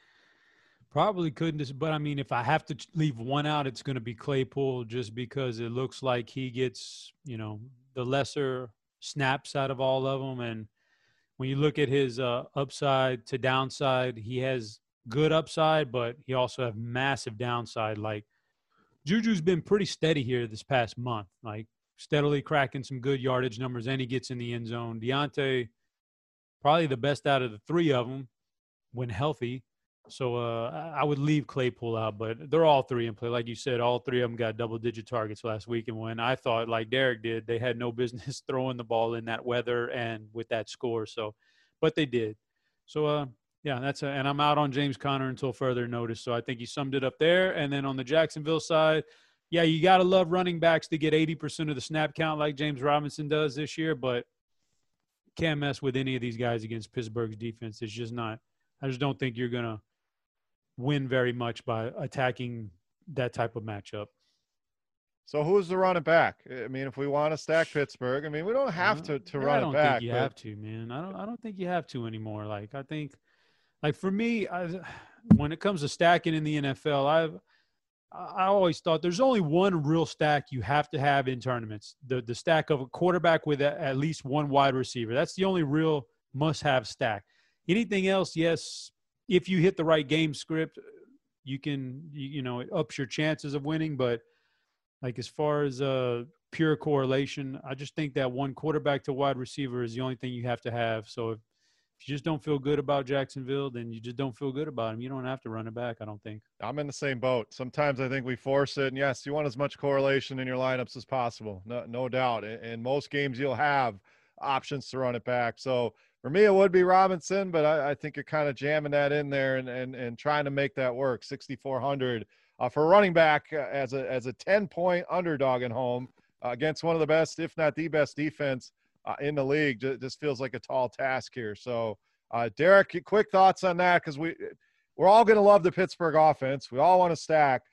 Probably couldn't, but I mean, if I have to leave one out, it's going to be Claypool, just because it looks like he gets, you know, the lesser snaps out of all of them. And when you look at his uh, upside to downside, he has good upside, but he also have massive downside. Like Juju's been pretty steady here this past month, like steadily cracking some good yardage numbers, and he gets in the end zone. Diontae, probably the best out of the three of them when healthy. So uh, I would leave Claypool out, but they're all three in play. Like you said, all three of them got double digit targets last week. And when I thought, like Derek did, they had no [laughs] business throwing the ball in that weather and with that score. So, but they did. So, uh, yeah, that's a, and I'm out on James Conner until further notice. So I think he summed it up there. And then on the Jacksonville side, yeah, you got to love running backs to get 80% of the snap count like James Robinson does this year, but can't mess with any of these guys against Pittsburgh's defense. It's just not. I just don't think you're gonna win very much by attacking that type of matchup. So who's the running back? I mean, if we want to stack Pittsburgh, I mean, we don't have to to run I don't it back. think you but... have to, man. I don't. I don't think you have to anymore. Like I think, like for me, I, when it comes to stacking in the NFL, I've I always thought there's only one real stack you have to have in tournaments: the the stack of a quarterback with a, at least one wide receiver. That's the only real must-have stack. Anything else, yes, if you hit the right game script, you can you, know it ups your chances of winning. But like as far as uh pure correlation, I just think that one quarterback to wide receiver is the only thing you have to have. So if, if you just don't feel good about Jacksonville, then you just don't feel good about him. You don't have to run it back. I don't think. I'm in the same boat. Sometimes I think we force it, and yes, you want as much correlation in your lineups as possible, no, no doubt. In most games, you'll have options to run it back. So for me, it would be Robinson, but I, I think you're kind of jamming that in there and, and, and trying to make that work. 6,400 uh, for running back uh, as a, as a 10 point underdog at home uh, against one of the best, if not the best defense uh, in the league. Just, just feels like a tall task here. So, uh, Derek, quick thoughts on that because we we're all going to love the Pittsburgh offense. We all want to stack.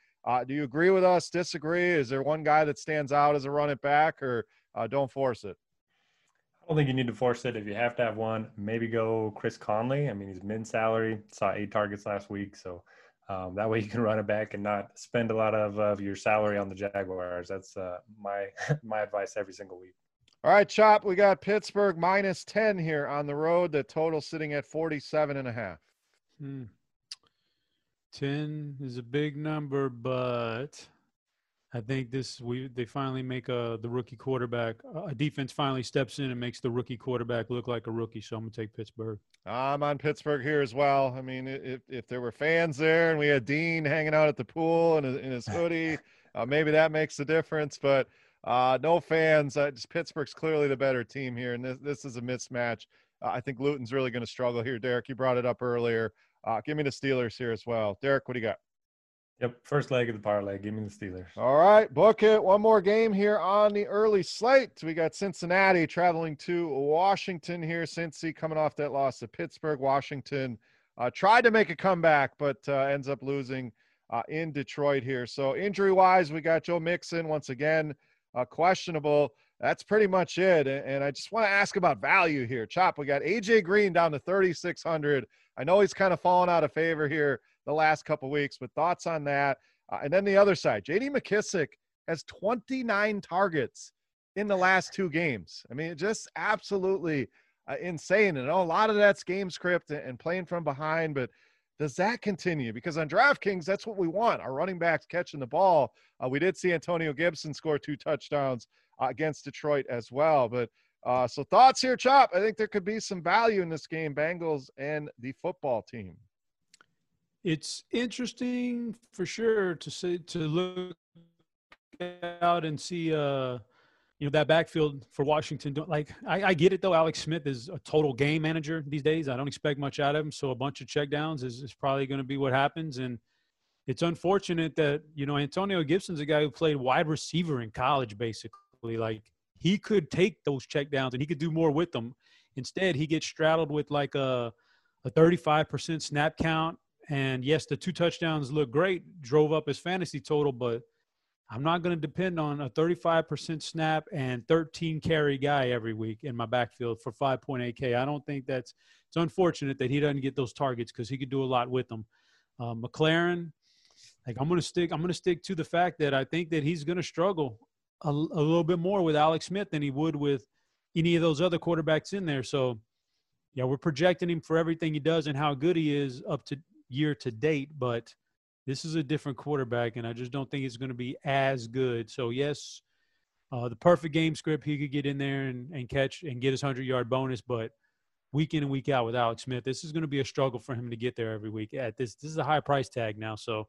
Do you agree with us? Disagree? Is there one guy that stands out as a running back, or don't force it. I don't think you need to force it. If you have to have one, maybe go Chris Conley. I mean, he's min salary, saw eight targets last week. So um, that way you can [laughs] run it back and not spend a lot of, of your salary on the Jaguars. That's uh, my [laughs] my advice every single week. All right, Chop, we got Pittsburgh minus 10 here on the road. The total sitting at 47 and a half. Hmm. 10 is a big number, but I think this we they finally make a the rookie quarterback a defense finally steps in and makes the rookie quarterback look like a rookie. So I'm gonna take Pittsburgh. I'm on Pittsburgh here as well. I mean, if if there were fans there and we had Dean hanging out at the pool in his, in his hoodie, [laughs] uh, maybe that makes a difference. But uh, no fans. Uh, just Pittsburgh's clearly the better team here, and this this is a mismatch. Uh, I think Luton's really going to struggle here. Derek, you brought it up earlier. Uh, give me the Steelers here as well. Derek, what do you got? Yep, first leg of the parlay. Give me the Steelers. All right, book it. One more game here on the early slate. We got Cincinnati traveling to Washington here. Cincy coming off that loss to Pittsburgh. Washington uh, tried to make a comeback, but uh, ends up losing uh, in Detroit here. So injury wise, we got Joe Mixon once again uh, questionable. That's pretty much it. And I just want to ask about value here. Chop, we got AJ Green down to 3,600. I know he's kind of fallen out of favor here the last couple weeks. But thoughts on that? Uh, and then the other side, J.D. McKissic has 29 targets in the last two games. I mean, just absolutely uh, insane. And a lot of that's game script and playing from behind. But does that continue? Because on DraftKings, that's what we want our running backs catching the ball. Uh, we did see Antonio Gibson score two touchdowns uh, against Detroit as well. But uh, so thoughts here, Chop. I think there could be some value in this game, Bengals and the football team it's interesting for sure to see to look out and see uh you know that backfield for Washington. Like I, I, get it though. Alex Smith is a total game manager these days. I don't expect much out of him, so a bunch of checkdowns is, is probably going to be what happens. And it's unfortunate that you know Antonio Gibson's a guy who played wide receiver in college, basically. Like he could take those checkdowns and he could do more with them. Instead, he gets straddled with like a a 35% snap count and yes, the two touchdowns look great, drove up his fantasy total, but I'm not going to depend on a 35% snap and 13 carry guy every week in my backfield for 5.8K. I don't think that's it's unfortunate that he doesn't get those targets because he could do a lot with them. Uh, McLaurin, like I'm going to stick, I'm going to stick to the fact that I think that he's going to struggle a, a little bit more with Alex Smith than he would with any of those other quarterbacks in there. So, yeah, we're projecting him for everything he does and how good he is up to year to date, but this is a different quarterback, and I just don't think it's going to be as good. So, yes, uh, the perfect game script, he could get in there and, and catch and get his 100 yard bonus, but week in and week out with Alex Smith, this is going to be a struggle for him to get there every week. At this, this is a high price tag now. So,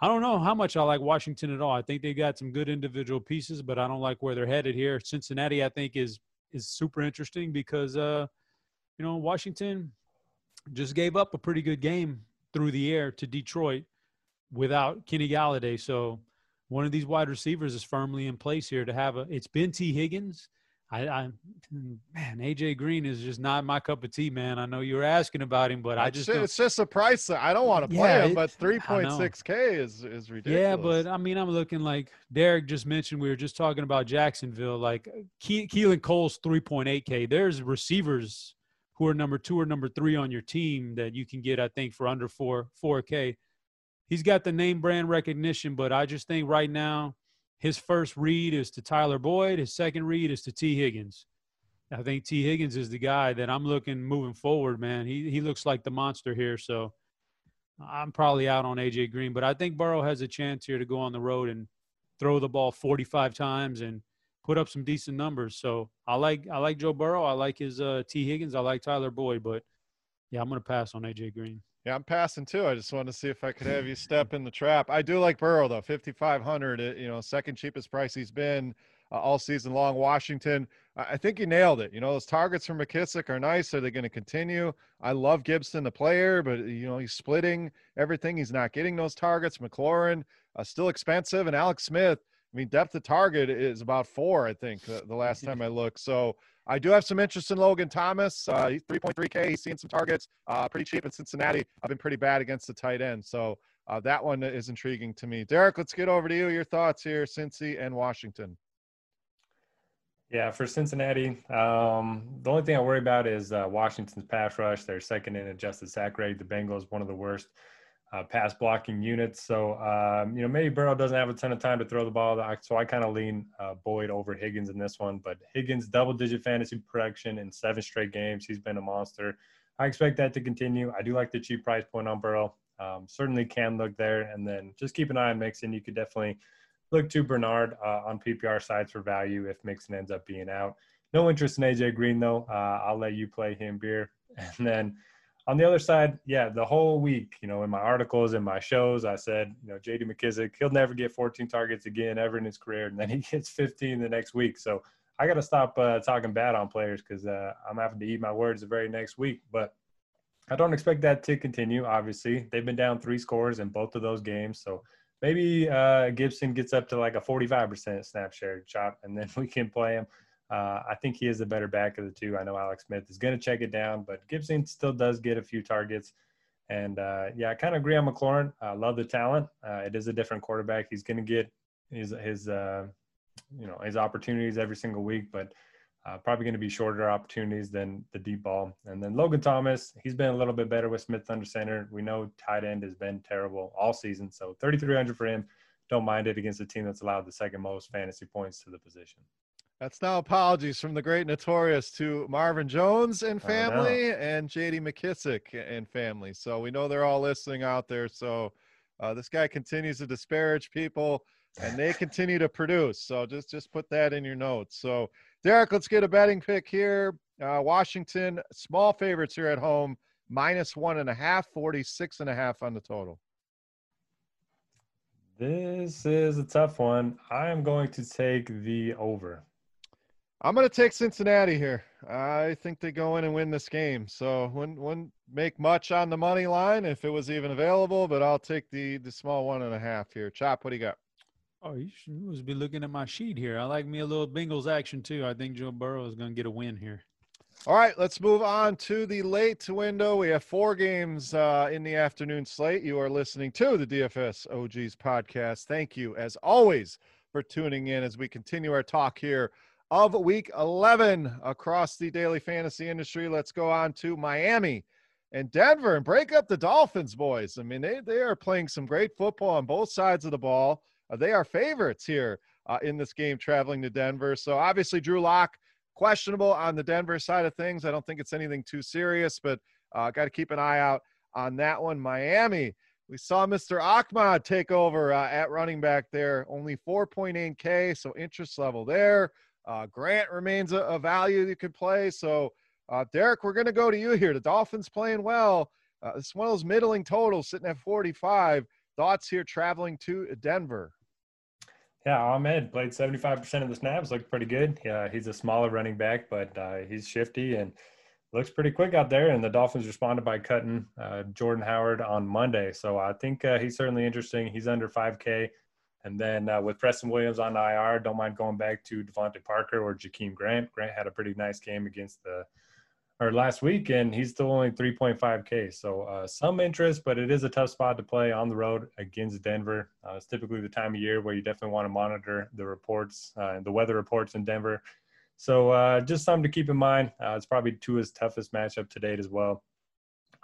I don't know how much I like Washington at all. I think they got some good individual pieces, but I don't like where they're headed here. Cincinnati, I think, is is super interesting because uh, you know, Washington just gave up a pretty good game through the air to Detroit without Kenny Golladay. So one of these wide receivers is firmly in place here to have a. It's been Tee Higgins. I, I, man, AJ Green is just not my cup of tea, man. I know you were asking about him, but I just it's just a price. I don't want to play yeah, him, but three point six k is is ridiculous. Yeah, but I mean, I'm looking like Derek just mentioned. We were just talking about Jacksonville. Like Ke- Keelan Cole's three point eight k. There's receivers who are number two or number three on your team that you can get, I think, for under four four K. He's got the name brand recognition, but I just think right now his first read is to Tyler Boyd, his second read is to T. Higgins. I think T. Higgins is the guy that I'm looking moving forward, man. He he looks like the monster here, so I'm probably out on AJ Green, but I think Burrow has a chance here to go on the road and throw the ball 45 times and put up some decent numbers. So I like I like Joe Burrow. I like his uh, Tee Higgins. I like Tyler Boyd, but yeah, I'm to pass on AJ Green. Yeah, I'm passing too. I just wanted to see if I could have you step in the trap. I do like Burrow though, 5,500. You know, second cheapest price he's been uh, all season long. Washington, I think you nailed it. You know, those targets from McKissic are nice. Are they going to continue? I love Gibson, the player, but you know he's splitting everything. He's not getting those targets. McLaurin, uh, still expensive, and Alex Smith I mean, depth of target is about four, I think, the, the last time [laughs] I looked. So I do have some interest in Logan Thomas. Uh, he's 3.3K. He's seeing some targets, uh, pretty cheap in Cincinnati. I've been pretty bad against the tight end. So uh, that one is intriguing to me. Derek, let's get over to you. Your thoughts here, Cincy and Washington. Yeah, for Cincinnati, um, the only thing I worry about is uh, Washington's pass rush. They're second in adjusted sack rate. The Bengals, one of the worst uh, pass blocking units. So, um, you know, maybe Burrow doesn't have a ton of time to throw the ball. So I kind of lean uh, Boyd over Higgins in this one. But Higgins, double digit fantasy production in seven straight games. He's been a monster. I expect that to continue. I do like the cheap price point on Burrow. Um, certainly can look there. And then just keep an eye on Mixon. You could definitely look to Bernard uh, on PPR sides for value if Mixon ends up being out. No interest in AJ Green, though. Uh, I'll let you play him beer. [laughs] And then on the other side, yeah, the whole week, you know, in my articles and my shows, I said, you know, J.D. McKissic, he'll never get 14 targets again ever in his career, and then he [laughs] gets 15 the next week. So I got to stop uh, talking bad on players because uh, I'm having to eat my words the very next week. But I don't expect that to continue. Obviously, they've been down three scores in both of those games, so maybe uh, Gibson gets up to like a 45% snap share chop, and then [laughs] we can play him. Uh, I think he is the better back of the two. I know Alex Smith is going to check it down, but Gibson still does get a few targets. And uh, yeah, I kind of agree on McLaurin. I love the talent. Uh, it is a different quarterback. He's going to get his his uh, you know his opportunities every single week, but uh, probably going to be shorter opportunities than the deep ball. And then Logan Thomas, he's been a little bit better with Smith under center. We know tight end has been terrible all season, so 3,300 for him. Don't mind it against a team that's allowed the second most fantasy points to the position. That's now apologies from the great notorious to Marvin Jones and family and JD McKissic and family. So we know they're all listening out there. So uh, this guy continues to disparage people and they continue to produce. So just just put that in your notes. So Derek, let's get a betting pick here. Uh, Washington, small favorites here at home, minus one and a half, 46 and a half on the total. This is a tough one. I am going to take the over. I'm going to take Cincinnati here. I think they go in and win this game. So wouldn't wouldn't make much on the money line if it was even available, but I'll take the the small one and a half here. Chop, what do you got? Oh, you should be looking at my sheet here. I like me a little Bengals action too. I think Joe Burrow is going to get a win here. All right, let's move on to the late window. We have four games uh, in the afternoon slate. You are listening to the DFS OGs podcast. Thank you, as always, for tuning in as we continue our talk here of week 11 across the daily fantasy industry. Let's go on to Miami and Denver and break up the Dolphins, boys. I mean, they, they are playing some great football on both sides of the ball. Uh, they are favorites here uh, in this game traveling to Denver. So obviously, Drew Lock questionable on the Denver side of things. I don't think it's anything too serious, but uh, got to keep an eye out on that one. Miami. We saw Mr. Ahmed take over uh, at running back there, only 4.8K, so interest level there. Uh, Grant remains a, a, value you could play. So, uh, Derek, we're going to go to you here. The Dolphins playing well. Uh, it's one of those middling totals sitting at 45. Thoughts here traveling to Denver? Yeah, Ahmed played 75% of the snaps, looked pretty good. Yeah, he's a smaller running back, but uh, he's shifty and looks pretty quick out there. And the Dolphins responded by cutting uh, Jordan Howard on Monday. So I think uh, he's certainly interesting. He's under 5K. And then uh, with Preston Williams on IR, don't mind going back to DeVante Parker or Jakeem Grant. Grant had a pretty nice game against the or last week, and he's still only 3.5K. So uh, some interest, but it is a tough spot to play on the road against Denver. Uh, it's typically the time of year where you definitely want to monitor the reports uh, the weather reports in Denver. So uh, just something to keep in mind. Uh, it's probably Tua's toughest matchup to date as well.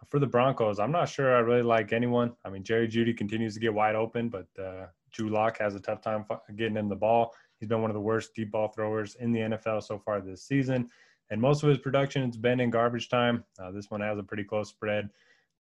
For the Broncos, I'm not sure I really like anyone. I mean, Jerry Jeudy continues to get wide open, but uh, Drew Lock has a tough time getting him the ball. He's been one of the worst deep ball throwers in the NFL so far this season, and most of his production has been in garbage time. Uh, this one has a pretty close spread.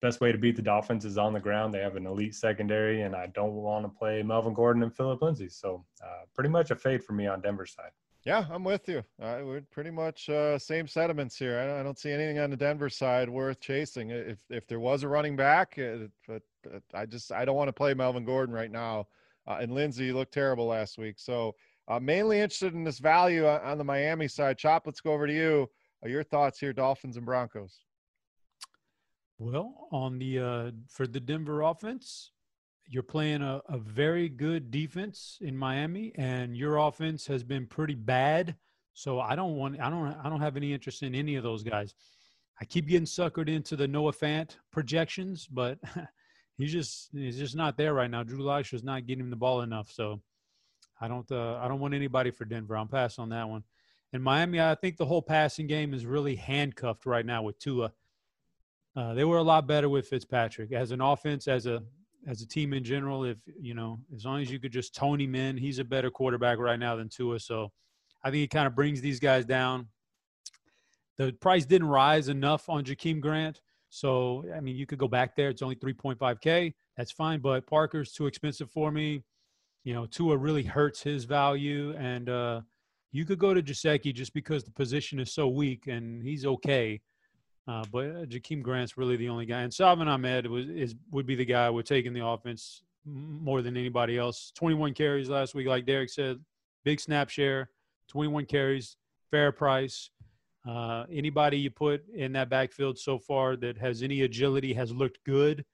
Best way to beat the Dolphins is on the ground. They have an elite secondary, and I don't want to play Melvin Gordon and Phillip Lindsay. So, uh, pretty much a fade for me on Denver side. Yeah, I'm with you. Uh, we're pretty much uh, same sentiments here. I don't, I don't, see anything on the Denver side worth chasing. If if there was a running back, uh, but, but I just I don't want to play Melvin Gordon right now. Uh, and Lindsay looked terrible last week. So uh, mainly interested in this value on the Miami side. Chop, let's go over to you. Uh, your thoughts here, Dolphins and Broncos. Well, on the uh, for the Denver offense, you're playing a, a very good defense in Miami, and your offense has been pretty bad. So I don't want I don't I don't have any interest in any of those guys. I keep getting suckered into the Noah Fant projections, but [laughs] he's just he's just not there right now. Drew Lock is not getting him the ball enough, so I don't uh, I don't want anybody for Denver. I'm passing on that one. in Miami, I think the whole passing game is really handcuffed right now with Tua. Uh, they were a lot better with Fitzpatrick as an offense, as a as a team in general. If you know, as long as you could just tone him in, he's a better quarterback right now than Tua. So I think he kind of brings these guys down. The price didn't rise enough on Jakeem Grant. So, I mean, you could go back there. It's only 3.5K. That's fine. But Parker's too expensive for me. You know, Tua really hurts his value. And uh, you could go to Gesicki just because the position is so weak and he's okay. Uh, but uh, Jakeem Grant's really the only guy. And Salvon Ahmed was, is, would be the guy take in the offense more than anybody else. 21 carries last week, like Derek said, big snap share, 21 carries, fair price. Uh, anybody you put in that backfield so far that has any agility has looked good.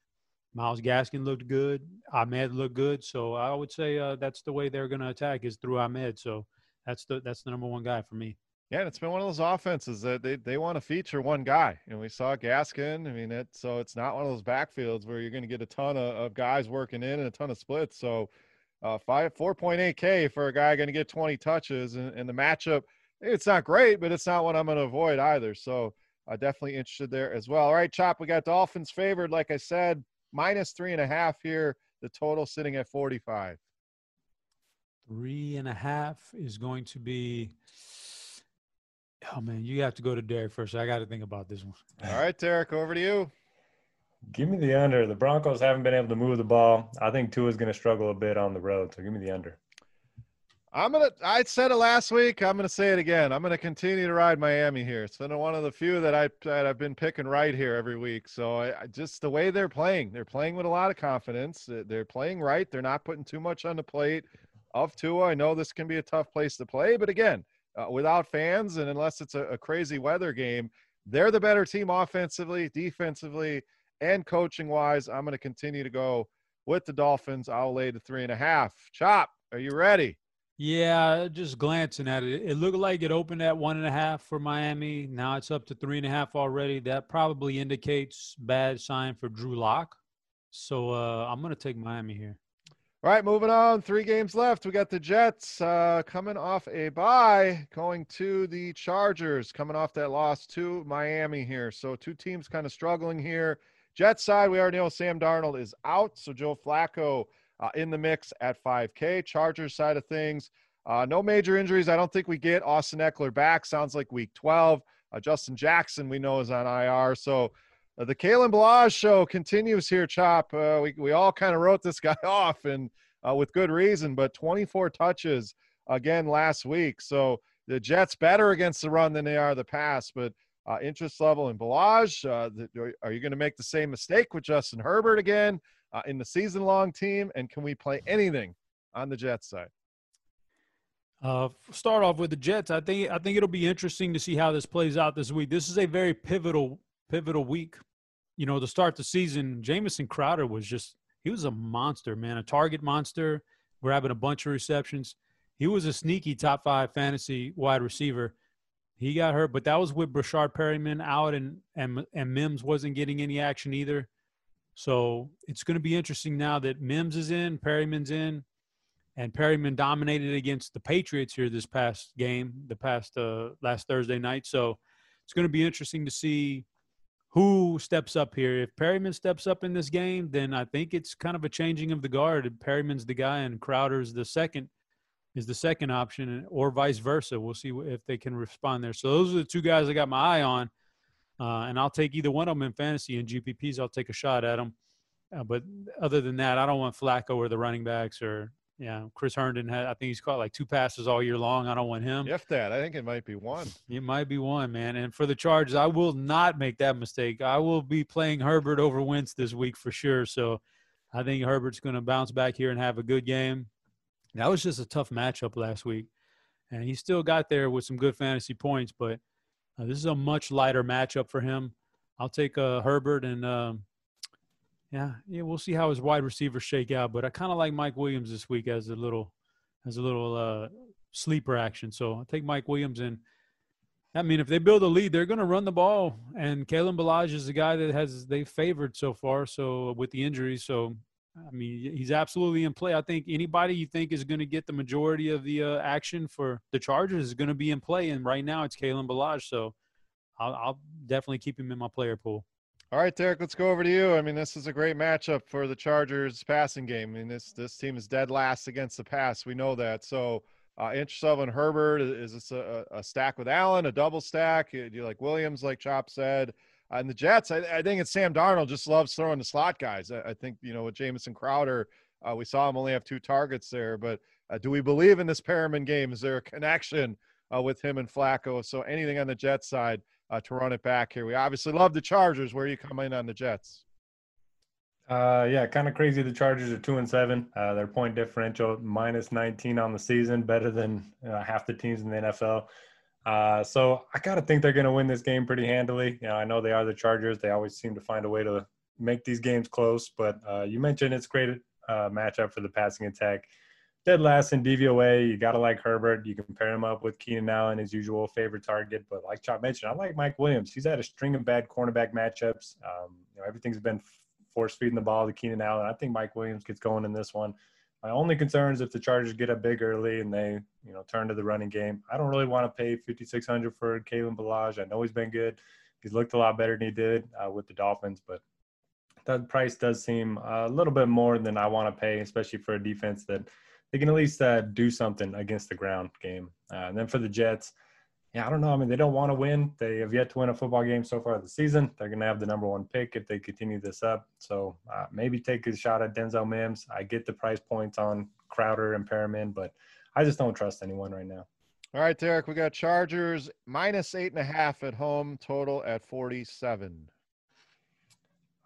Myles Gaskin looked good. Ahmed looked good. So I would say uh, that's the way they're going to attack is through Ahmed. So that's the that's the number one guy for me. Yeah, it's been one of those offenses that they, they want to feature one guy. And we saw Gaskin. I mean, it so it's not one of those backfields where you're going to get a ton of, of guys working in and a ton of splits. So uh, five four point eight K for a guy going to get 20 touches and, and the matchup – it's not great, but it's not what I'm going to avoid either. So uh, definitely interested there as well. All right, Chop, we got Dolphins favored, like I said, minus three and a half here. The total sitting at 45. Three and a half is going to be. Oh man, you have to go to Derek first. I got to think about this one. All right, Derek, over to you. Give me the under. The Broncos haven't been able to move the ball. I think Tua is going to struggle a bit on the road. So give me the under. I'm gonna. I said it last week. I'm gonna say it again. I'm gonna continue to ride Miami here. It's been one of the few that I that I've been picking right here every week. So I, I just the way they're playing, they're playing with a lot of confidence. They're playing right. They're not putting too much on the plate of Tua. I know this can be a tough place to play, but again, uh, without fans and unless it's a, a crazy weather game, they're the better team offensively, defensively, and coaching wise. I'm to continue to go with the Dolphins. I'll lay the three and a half. Chop, are you ready? Yeah, just glancing at it, it looked like it opened at one and a half for Miami. Now it's up to three and a half already. That probably indicates bad sign for Drew Lock. So uh, I'm going to take Miami here. All right, moving on. Three games left. We got the Jets uh, coming off a bye, going to the Chargers, coming off that loss to Miami here. So two teams kind of struggling here. Jets side, we already know Sam Darnold is out. So Joe Flacco uh, in the mix at 5K. Chargers side of things, uh, no major injuries. I don't think we get Austin Ekeler back. Sounds like week 12. Uh, Justin Jackson, we know, is on IR. So uh, the Kalen Ballage show continues here, Chop. Uh, we, we all kind of wrote this [laughs] guy off and uh, with good reason, but 24 touches again last week. So the Jets better against the run than they are the pass, but interest level in. Uh, are you going to make the same mistake with Justin Herbert again? Uh, in the season long team? And can we play anything on the Jets side? Uh, start off with the Jets. I think I think it'll be interesting to see how this plays out this week. This is a very pivotal pivotal week. You know, to start the season, Jamison Crowder was just he was a monster, man, a target monster, grabbing a bunch of receptions. He was a sneaky top five fantasy wide receiver. He got hurt, but that was with Breshad Perriman out, and and and Mims wasn't getting any action either. So it's going to be interesting now that Mims is in, Perriman's in, and Perriman dominated against the Patriots here this past game, the past uh, last Thursday night. So it's going to be interesting to see who steps up here. If Perriman steps up in this game, then I think it's kind of a changing of the guard. Perriman's the guy, and Crowder's the second is the second option, or vice versa. We'll see if they can respond there. So those are the two guys I got my eye on. Uh, and I'll take either one of them in fantasy and GPPs. I'll take a shot at them. Uh, but other than that, I don't want Flacco or the running backs or yeah, Chris Herndon had. I think he's caught like two passes all year long. I don't want him. If that, I think it might be one. It might be one, man. And for the Chargers, I will not make that mistake. I will be playing Herbert over Wentz this week for sure. So I think Herbert's going to bounce back here and have a good game. That was just a tough matchup last week, and he still got there with some good fantasy points, but uh, this is a much lighter matchup for him. I'll take uh, Herbert and um, yeah, yeah, we'll see how his wide receivers shake out. But I kind of like Mike Williams this week as a little as a little uh, sleeper action. So I'll take Mike Williams and. I mean, if they build a lead, they're going to run the ball, and Kalen Ballage is the guy that has they favored so far. So with the injuries, so I mean, he's absolutely in play. I think anybody you think is going to get the majority of the uh, action for the Chargers is going to be in play. And right now it's Kalen Ballage. So I'll, I'll definitely keep him in my player pool. All right, Derek, let's go over to you. I mean, this is a great matchup for the Chargers passing game. I mean, this this team is dead last against the pass. We know that. So, uh, interest of in Herbert is this a, a, stack with Allen, a double stack? Do you like Williams, like Chop said? And the Jets, I, I, think it's Sam Darnold just loves throwing the slot guys. I, I think you know with Jamison Crowder, uh, we saw him only have two targets there. But uh, do we believe in this Perriman game? Is there a connection uh, with him and Flacco? So anything on the Jets side? uh, to run it back here. We obviously love the Chargers. Where you coming on the Jets? Uh, yeah, kind of crazy. The Chargers are two and seven. Uh, their point differential minus 19 on the season, better than half the teams in the NFL. Uh, so I gotta think they're gonna win this game pretty handily. You know, I know they are the Chargers. They always seem to find a way to make these games close. But uh, you mentioned it's great uh, matchup for the passing attack dead last in DVOA. You got to like Herbert. You can pair him up with Keenan Allen, his usual favorite target. But like Chop mentioned, I like Mike Williams. He's had a string of bad cornerback matchups. Um, you know, everything's been force feeding the ball to Keenan Allen. I think Mike Williams gets going in this one. My only concern is if the Chargers get up big early and they, you know, turn to the running game. I don't really want to pay 5600 for Kalen Ballage. I know he's been good. He's looked a lot better than he did uh, with the Dolphins, but that price does seem a little bit more than I want to pay, especially for a defense that – they can at least uh, do something against the ground game. Uh, and then for the Jets, yeah, I don't know. I mean, they don't want to win. They have yet to win a football game so far this season. They're going to have the number one pick if they continue this up. So uh, maybe take a shot at Denzel Mims. I get the price points on Crowder and Perriman, but I just don't trust anyone right now. All right, Derek, we got Chargers minus eight and a half at home, total at 47.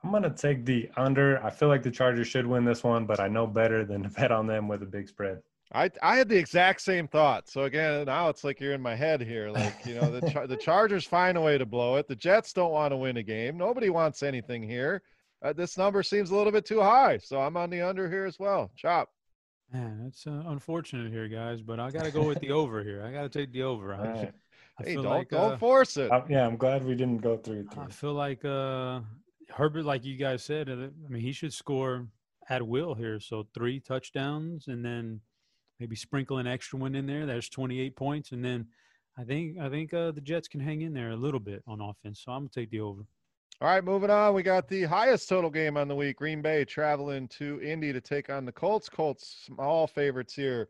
I'm gonna take the under. I feel like the Chargers should win this one, but I know better than to bet on them with a big spread. I I had the exact same thought. So again, now it's like you're in my head here. Like you know, the [laughs] Char- the Chargers find a way to blow it. The Jets don't want to win a game. Nobody wants anything here. Uh, this number seems a little bit too high, so I'm on the under here as well. Chop. Man, it's uh, unfortunate here, guys, but I got to go with the over here. I got to take the over. I, right. [laughs] I hey, don't like, don't uh, force it. yeah, I'm glad we didn't go through. I feel like uh, Herbert, like you guys said, uh, I mean, he should score at will here. So three touchdowns, and then maybe sprinkle an extra one in there. There's 28 points, and then I think I think uh, the Jets can hang in there a little bit on offense. So I'm gonna take the over. All right, moving on. We got the highest total game on the week. Green Bay traveling to Indy to take on the Colts. Colts small favorites here.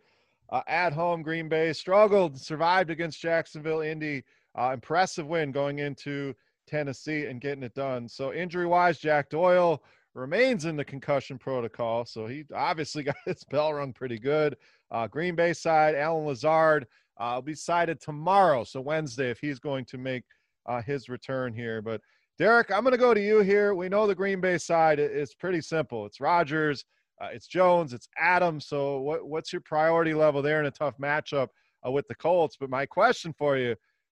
Uh, at home, Green Bay struggled, survived against Jacksonville. Indy, uh, impressive win going into Tennessee and getting it done. So injury wise, Jack Doyle remains in the concussion protocol. So he obviously [laughs] got his bell rung pretty good. Uh, Green Bay side, Allen Lazard uh, will be cited tomorrow. So Wednesday, if he's going to make uh, his return here. But Derek, I'm going to go to you here. We know the Green Bay side is pretty simple. It's Rodgers, uh, it's Jones, it's Adams. So what, what's your priority level there in a tough matchup uh, with the Colts? But my question for you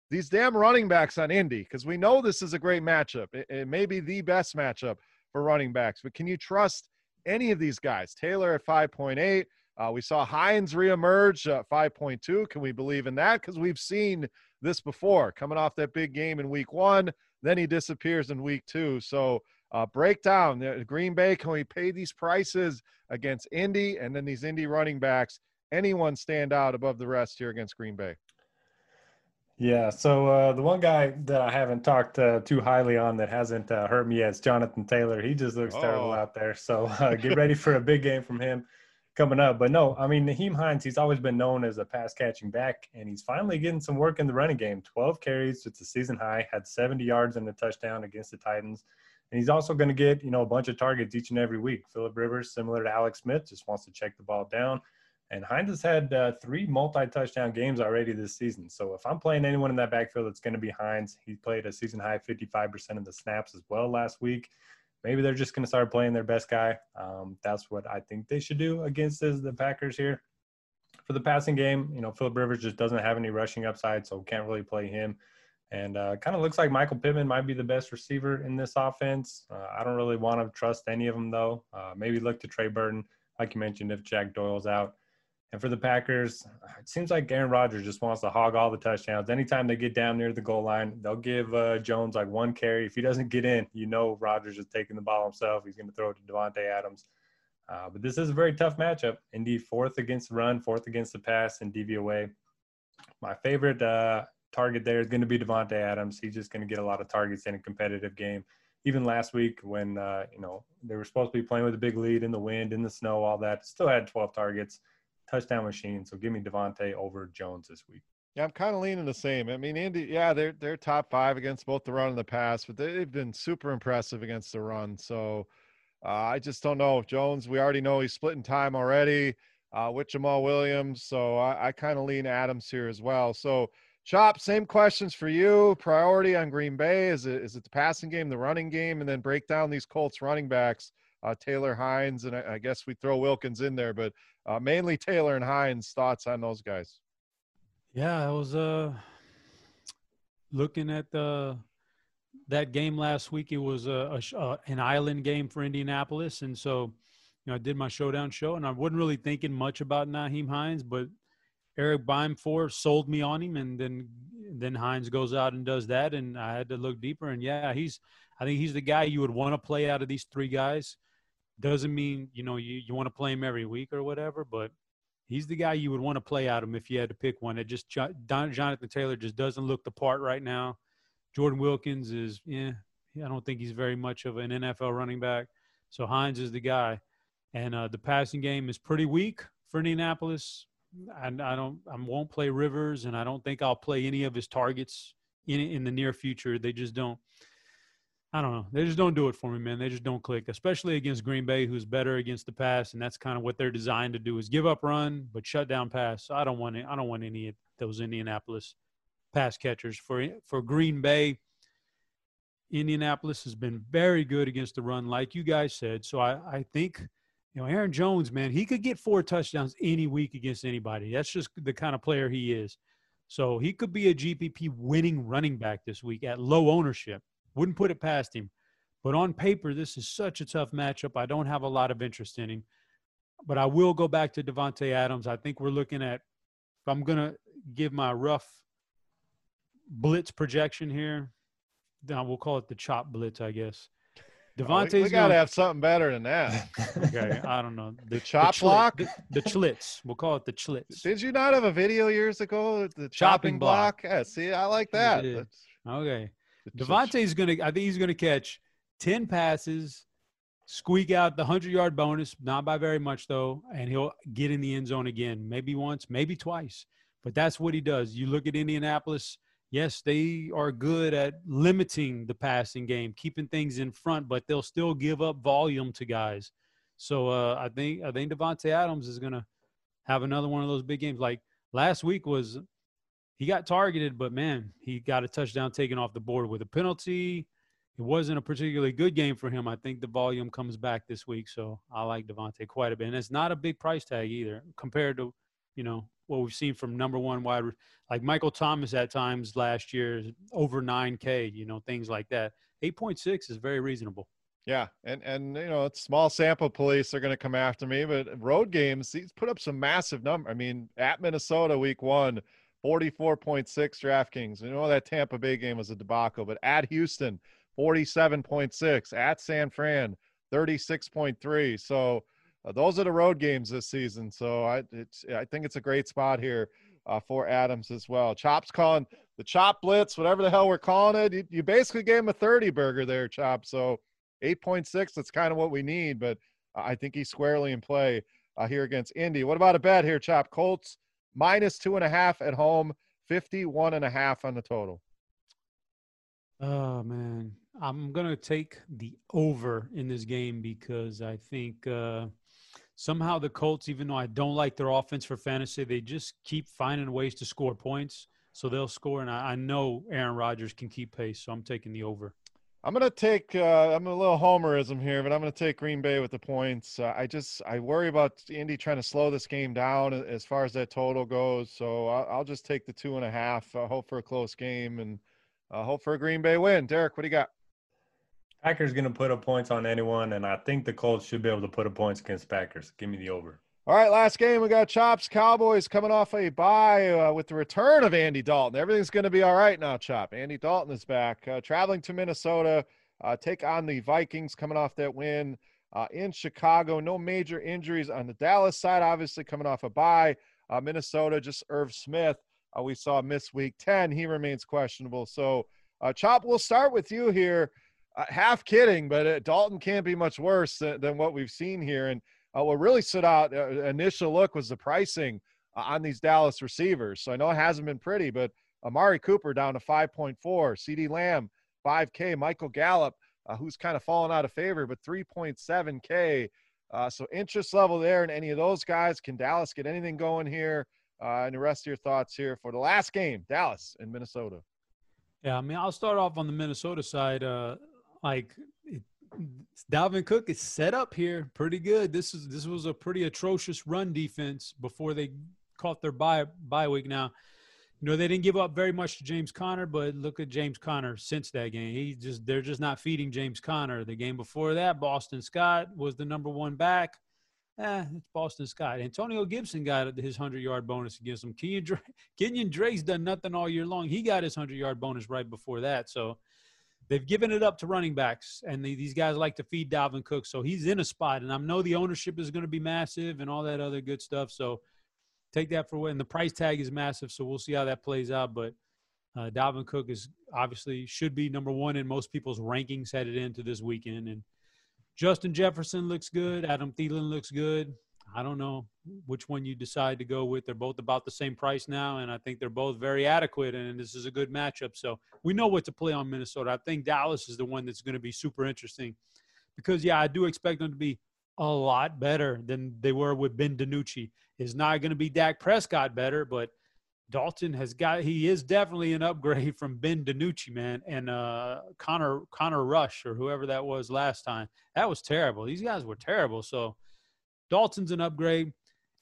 these damn running backs on Indy, because we know this is a great matchup. It, it, may be the best matchup for running backs, but can you trust any of these guys? Taylor at 5.8. Uh, we saw Hines reemerge at 5.2. Can we believe in that? Because we've seen this before, coming off that big game in week one. Then he disappears in week two. So, uh, breakdown the Green Bay. Can we pay these prices against Indy and then these Indy running backs? Anyone stand out above the rest here against Green Bay? Yeah. So uh, the one guy that I haven't talked uh, too highly on that hasn't uh, hurt me yet is Jonathan Taylor. He just looks oh. terrible out there. So uh, get [laughs] ready for a big game from him coming up. But no, I mean Nyheim Hines. He's always been known as a pass catching back, and he's finally getting some work in the running game. Twelve carries, it's a season high. Had 70 yards and a touchdown against the Titans. And he's also going to get, you know, a bunch of targets each and every week. Philip Rivers, similar to Alex Smith, just wants to check the ball down. And Hines has had uh, three multi-touchdown games already this season. So if I'm playing anyone in that backfield, it's going to be Hines. He played a season high 55% of the snaps as well last week. Maybe they're just going to start playing their best guy. Um, that's what I think they should do against the Packers here. For the passing game, you know, Philip Rivers just doesn't have any rushing upside, so can't really play him. And uh, kind of looks like Michael Pittman might be the best receiver in this offense. Uh, I don't really want to trust any of them, though. Uh, maybe look to Trey Burton, like you mentioned, if Jack Doyle's out. And for the Packers, it seems like Aaron Rodgers just wants to hog all the touchdowns. Anytime they get down near the goal line, they'll give uh, Jones like one carry. If he doesn't get in, you know Rodgers is taking the ball himself. He's going to throw it to Davante Adams. Uh, but this is a very tough matchup. Indy fourth against the run, fourth against the pass, and DVOA. My favorite uh, target there is going to be Davante Adams. He's just going to get a lot of targets in a competitive game. Even last week, when uh, you know they were supposed to be playing with a big lead in the wind, in the snow, all that, still had 12 targets, touchdown machine. So give me Davante over Jones this week. Yeah, I'm kind of leaning the same. I mean, Indy, yeah, they're they're top five against both the run and the pass, but they've been super impressive against the run. So uh, I just don't know. Jones, we already know he's splitting time already uh, with Jamaal Williams. So I, I kind of lean Adams here as well. So, Chop, same questions for you. Priority on Green Bay is it, is it the passing game, the running game, and then break down these Colts running backs, uh, Taylor Hines, and I, I, guess we throw Wilkins in there, but uh, mainly Taylor and Hines. Thoughts on those guys? Yeah, I was uh, looking at the that game last week, it was a, a, uh, an island game for Indianapolis, and so you know I did my showdown show, and I wasn't really thinking much about Nyheim Hines, but Eric Beimfohr sold me on him, and then then Hines goes out and does that, and I had to look deeper, and yeah, he's I think he's the guy you would want to play out of these three guys. Doesn't mean you know you, you want to play him every week or whatever, but he's the guy you would want to play out of him if you had to pick one. It just Jonathan Taylor just doesn't look the part right now. Jordan Wilkins is, yeah, I don't think he's very much of an NFL running back. So Hines is the guy. And uh, the passing game is pretty weak for Indianapolis. And I don't, I won't play Rivers, and I don't think I'll play any of his targets in in the near future. They just don't. I don't know. They just don't do it for me, man. They just don't click, especially against Green Bay, who's better against the pass, and that's kind of what they're designed to do: is give up run but shut down pass. So I don't want it. I don't want any of those Indianapolis pass catchers. For for Green Bay, Indianapolis has been very good against the run, like you guys said. So I, I think, you know, Aaron Jones, man, he could get four touchdowns any week against anybody. That's just the kind of player he is. So he could be a GPP winning running back this week at low ownership. Wouldn't put it past him. But on paper, this is such a tough matchup. I don't have a lot of interest in him. But I will go back to Davante Adams. I think we're looking at, if I'm going to give my rough blitz projection here. Now we'll call it the chop blitz, I guess. Davante's [laughs] oh, we, we gotta have something better than that. [laughs] okay, I don't know. The, the chop the block, the, the chlitz. We'll call it the chlitz. Did you not have a video years ago? The chopping, chopping block. block. Yeah, see, I like that. Okay, [laughs] Davante's gonna. I think he's gonna catch ten passes, squeak out the hundred yard bonus, not by very much though, and he'll get in the end zone again, maybe once, maybe twice. But that's what he does. You look at Indianapolis yes, they are good at limiting the passing game, keeping things in front, but they'll still give up volume to guys. So uh, I think I think Davante Adams is going to have another one of those big games. Like last week was, he got targeted, but man, he got a touchdown taken off the board with a penalty. It wasn't a particularly good game for him. I think the volume comes back this week, so I like Davante quite a bit. And it's not a big price tag either compared to, you know, what we've seen from number one wide, like Michael Thomas at times last year, over 9K, you know, things like that. 8.6 is very reasonable. Yeah, and and you know, it's small sample police are going to come after me, but road games, he's put up some massive number. I mean, at Minnesota week 1, 44.6 DraftKings. You know that Tampa Bay game was a debacle, but at Houston, 47.6, at San Fran, 36.3. So uh, those are the road games this season. So I, I think it's a great spot here uh, for Adams as well. Chop's calling the Chop Blitz, whatever the hell we're calling it. You, you basically gave him a 30 burger there, Chop. So 8.6, that's kind of what we need. But I think he's squarely in play uh, here against Indy. What about a bet here, Chop? Colts minus two and a half at home, 51 and a half on the total. Oh, man. I'm going to take the over in this game because I think uh, – somehow the Colts, even though I don't like their offense for fantasy, they just keep finding ways to score points. So they'll score, and I, I know Aaron Rodgers can keep pace. So I'm taking the over. I'm gonna take. Uh, I'm a little homerism here, but I'm gonna take Green Bay with the points. Uh, I just I worry about Indy trying to slow this game down as far as that total goes. So I'll, I'll just take the two and a half. Uh, hope for a close game and uh, hope for a Green Bay win. Derek, what do you got? Packers to put up points on anyone, and I think the Colts should be able to put up points against Packers. Give me the over. All right, last game we got Chops Cowboys coming off a bye uh, with the return of Andy Dalton. Everything's going to be all right now, Chop. Andy Dalton is back, uh, traveling to Minnesota, uh, take on the Vikings, coming off that win uh, in Chicago. No major injuries on the Dallas side, obviously coming off a bye. Uh, Minnesota, just Irv Smith. Uh, we saw miss week 10. He remains questionable. So, Chop, we'll start with you here. Half kidding, but Dalton can't be much worse than, than what we've seen here. And what really stood out, initial look, was the pricing on these Dallas receivers. So I know it hasn't been pretty, but Amari Cooper down to 5.4, CD Lamb 5K, Michael Gallup uh, who's kind of fallen out of favor, but 3.7K. Uh, so interest level there in any of those guys. Can Dallas get anything going here? Uh, and the rest of your thoughts here for the last game, Dallas and Minnesota. Yeah, I mean, I'll start off on the Minnesota side. Uh, like it, Dalvin Cook is set up here pretty good. This is this was a pretty atrocious run defense before they caught their bye bye week. Now you know they didn't give up very much to James Conner, but look at James Conner since that game. He just they're just not feeding James Conner. The game before that, Boston Scott was the number one back. Eh, it's Boston Scott. Antonio Gibson got his hundred yard bonus against him. Kenyon, Kenyon Drake's done nothing all year long. He got his hundred yard bonus right before that. So they've given it up to running backs, and they, these guys like to feed Dalvin Cook. So he's in a spot, and I know the ownership is going to be massive and all that other good stuff. So take that for what, and the price tag is massive. So we'll see how that plays out. But uh, Dalvin Cook is obviously should be number one in most people's rankings headed into this weekend. And Justin Jefferson looks good. Adam Thielen looks good. I don't know which one you decide to go with. They're both about the same price now, and I think they're both very adequate. And this is a good matchup. So we know what to play on Minnesota. I think Dallas is the one that's going to be super interesting because, yeah, I do expect them to be a lot better than they were with Ben DiNucci. Is not going to be Dak Prescott better, but Dalton has got he is definitely an upgrade from Ben DiNucci, man, and uh, Connor Connor Rush or whoever that was last time. That was terrible. These guys were terrible. So Dalton's an upgrade,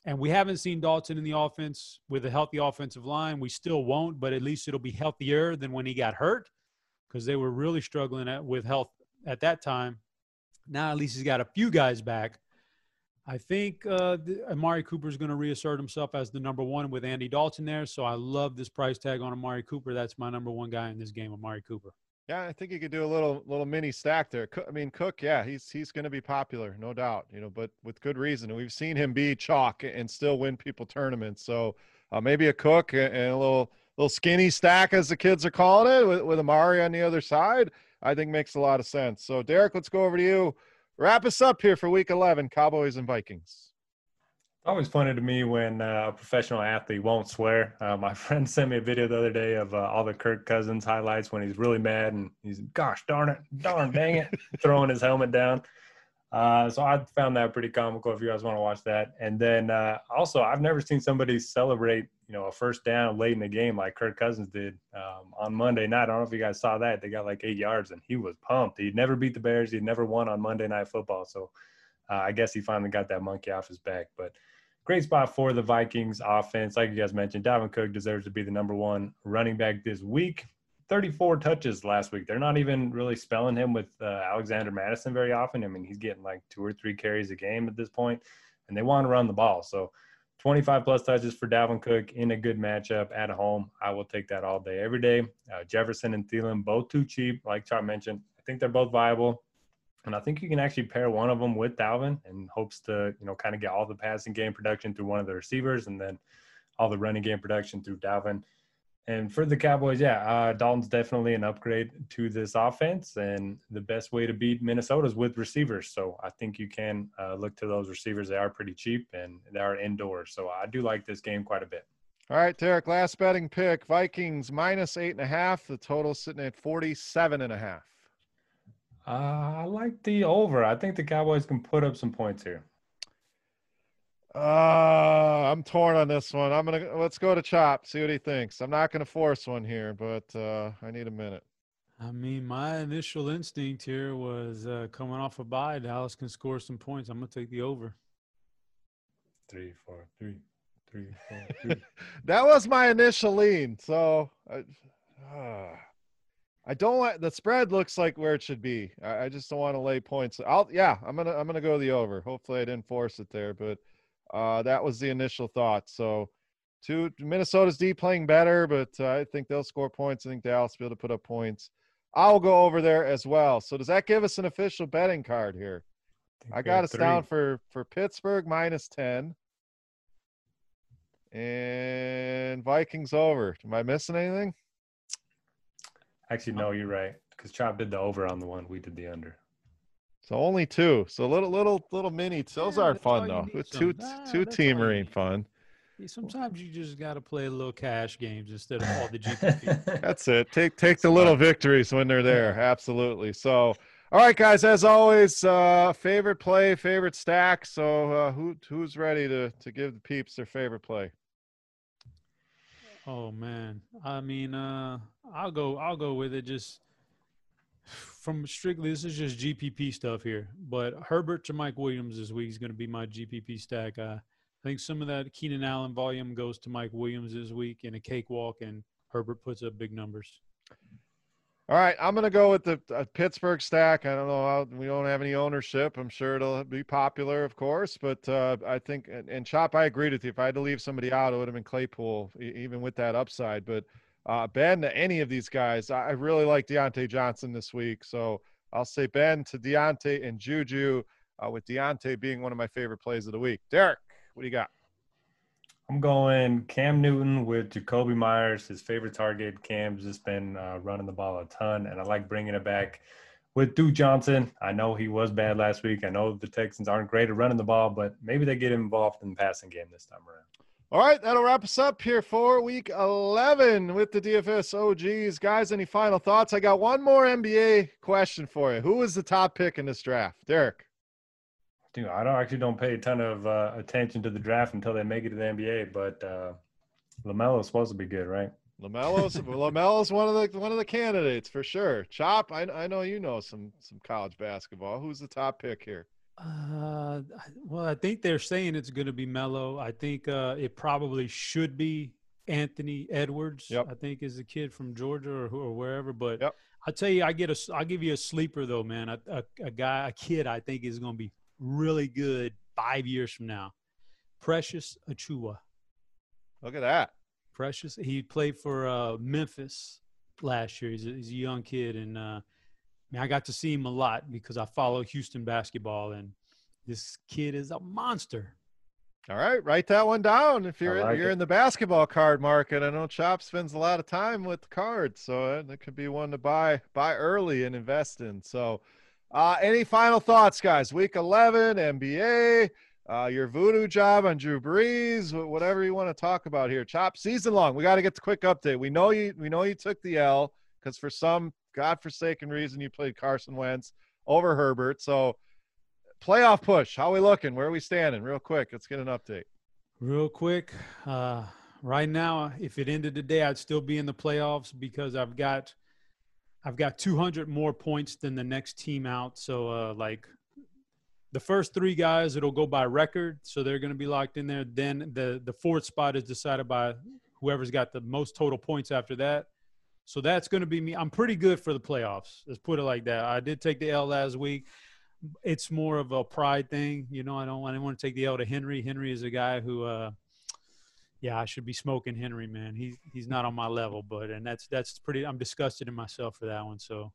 and we haven't seen Dalton in the offense with a healthy offensive line. We still won't, but at least it'll be healthier than when he got hurt because they were really struggling at, with health at that time. Now at least he's got a few guys back. I think uh, Amari Cooper is going to reassert himself as the number one with Andy Dalton there. So I love this price tag on Amari Cooper. That's my number one guy in this game, Amari Cooper. Yeah, I think you could do a little little mini stack there. I mean, Cook, yeah, he's he's going to be popular, no doubt. You know, but with good reason. We've seen him be chalk and still win people tournaments. So uh, maybe a Cook and a little little skinny stack, as the kids are calling it, with, with Amari on the other side. I think makes a lot of sense. So, Derek, let's go over to you. Wrap us up here for Week 11, Cowboys and Vikings. Always funny to me when uh, a professional athlete won't swear. Uh, my [laughs] friend sent me a video the other day of uh, all the Kirk Cousins highlights when he's really mad and he's, gosh darn it, darn dang it, [laughs] throwing his helmet down. Uh, so I found that pretty comical if you guys want to watch that. And then uh, also, I've never seen somebody celebrate, you know, a first down late in the game like Kirk Cousins did um, on Monday night. I don't know if you guys saw that. They got like eight yards and he was pumped. He'd never beat the Bears. He'd never won on Monday Night Football. So uh, I guess he finally got that monkey off his back. But great spot for the Vikings offense. Like you guys mentioned, Dalvin Cook deserves to be the number one running back this week. 34 touches last week. They're not even really spelling him with uh, Alexander Mattison very often. I mean, he's getting like two or three carries a game at this point, and they want to run the ball. So 25 plus touches for Dalvin Cook in a good matchup at home. I will take that all day, every day. Uh, Jefferson and Thielen, both too cheap. Like Chop mentioned, I think they're both viable. And I think you can actually pair one of them with Dalvin and hopes to, you know, kind of get all the passing game production through one of the receivers and then all the running game production through Dalvin. And for the Cowboys, yeah, uh, Dalton's definitely an upgrade to this offense. And the best way to beat Minnesota is with receivers. So I think you can uh, look to those receivers. They are pretty cheap and they are indoors. So I do like this game quite a bit. All right, Derek, last betting pick Vikings minus eight and a half. The total sitting at 47 and a half. Uh, I like the over. I think the Cowboys can put up some points here. Uh, I'm torn on this one. I'm gonna let's go to Chop. See what he thinks. I'm not gonna force one here, but uh, I need a minute. I mean, my initial instinct here was uh, coming off a bye. Dallas can score some points. I'm gonna take the over. Three, four, three, three, four, three. [laughs] that was my initial lean. So, I, uh, I don't want the spread looks like where it should be. I, I just don't want to lay points. I'll yeah. I'm gonna I'm gonna go the over. Hopefully, I didn't force it there, but. Uh, that was the initial thought. So, two Minnesota's D playing better, but uh, I think they'll score points. I think Dallas will be able to put up points. I'll go over there as well. So, does that give us an official betting card here? I got us down for for Pittsburgh minus ten. And Vikings over. Am I missing anything? Actually, no, you're right. Because Chop did the over on the one. We did the under. So only two. So little, little, little mini. Those Yeah, are that's fun though. need With two, Nah, two that's all teamer ain't fun. Sometimes you just got to play a little cash games instead of all the GPP. [laughs] [laughs] That's it. Take take the little victories when they're there. [laughs] Absolutely. So, all right, guys. As always, uh, favorite play, favorite stack. So, uh, who who's ready to to give the peeps their favorite play? Oh man, I mean, uh, I'll go. I'll go with it. Just from strictly, this is just GPP stuff here. But Herbert to Mike Williams this week is going to be my GPP stack. Uh, I think some of that Keenan Allen volume goes to Mike Williams this week in a cakewalk, and Herbert puts up big numbers. All right, I'm gonna go with the uh, Pittsburgh stack. I don't know how we don't have any ownership. I'm sure it'll be popular, of course, but uh, I think and, and Chop, I agreed with you. If I had to leave somebody out, it would have been Claypool, even with that upside. But uh, Ben to any of these guys, I I really like Diontae Johnson this week, so I'll say Ben to Diontae and Juju, uh, with Diontae being one of my favorite plays of the week. Derek, what do you got? I'm going Cam Newton with Jakobi Meyers, his favorite target. Cam's just been uh, running the ball a ton, and I like bringing it back with Duke Johnson. I know he was bad last week. I know the Texans aren't great at running the ball, but maybe they get involved in the passing game this time around. All right, that'll wrap us up here for week 11 with the DFS OGs. Guys, any final thoughts? I got one more NBA question for you. Who was the top pick in this draft? Derek. Dude, I don't actually don't pay a ton of uh, attention to the draft until they make it to the NBA, but uh, Lamelo is supposed to be good, right? LaMelo's [laughs] LaMelo's one of the one of the candidates for sure. Chop, I, I know you know some some college basketball. Who's the top pick here? Uh, well, I think they're saying it's going to be Melo. I think uh, it probably should be Anthony Edwards. Yep. I think is the kid from Georgia or, who- or wherever. But Yep. I tell you, I get a. s- I'll give you a sleeper though, man. A, a, a guy, a kid, I think is going to be really good five years from now. Precious Achiuwa. Look at that. Precious. He played for uh, Memphis last year. He's a, he's a young kid, and uh, man, I got to see him a lot because I follow Houston basketball, and this kid is a monster. All right, write that one down. If you're like you're it. in the basketball card market, I know Chop spends a lot of time with cards, so uh, that could be one to buy buy early and invest in. So, uh, any final thoughts, guys? Week 11, NBA, uh, your voodoo job on Drew Brees, whatever you want to talk about here. Chop season long. We got to get the quick update. We know you we know you took the L because for some godforsaken reason you played Carson Wentz over Herbert. So, playoff push. How we looking? Where are we standing? Real quick, let's get an update. Real quick, uh, right now, if it ended today, I'd still be in the playoffs because I've got, I've got 200 more points than the next team out. So, uh, like, the first three guys, it'll go by record, so they're going to be locked in there. Then the the fourth spot is decided by whoever's got the most total points after that. So that's going to be me. I'm pretty good for the playoffs. Let's put it like that. I did take the L last week. It's more of a pride thing, you know. I don't. I didn't want to take the L to Henry. Henry is a guy who, uh, yeah, I should be smoking Henry, man. He's he's not on my level, but and that's that's pretty. I'm disgusted in myself for that one. So,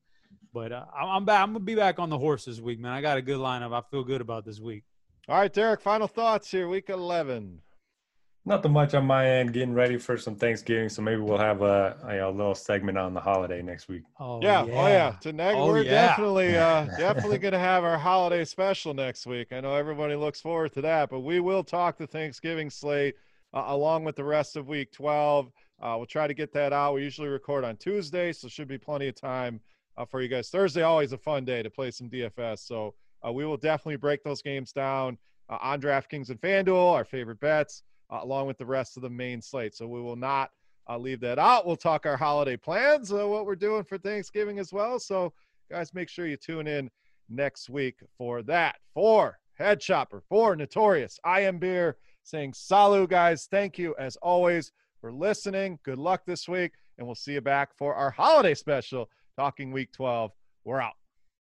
but uh, I'm I'm back. I'm gonna be back on the horse this week, man. I got a good lineup. I feel good about this week. All right, Derek, final thoughts here, week 11. Nothing much on my end. Getting ready for some Thanksgiving, so maybe we'll have a, a, little segment on the holiday next week. Oh yeah, oh yeah. Tonight Oh, we're yeah. definitely uh [laughs] definitely gonna have our holiday special next week. I know everybody looks forward to that, but we will talk the Thanksgiving slate uh, along with the rest of week 12. Uh, we'll try to get that out. We usually record on Tuesday, so should be plenty of time uh, for you guys. Thursday always a fun day to play some DFS, so uh, we will definitely break those games down uh, on DraftKings and FanDuel, our favorite bets, uh, along with the rest of the main slate. So we will not leave that out. We'll talk our holiday plans, what we're doing for Thanksgiving as well. So, guys, make sure you tune in next week for that. For Head Chopper, for Notorious, I am Beer saying salut, guys. Thank you as always for listening. Good luck this week, and we'll see you back for our holiday special, talking week 12. We're out.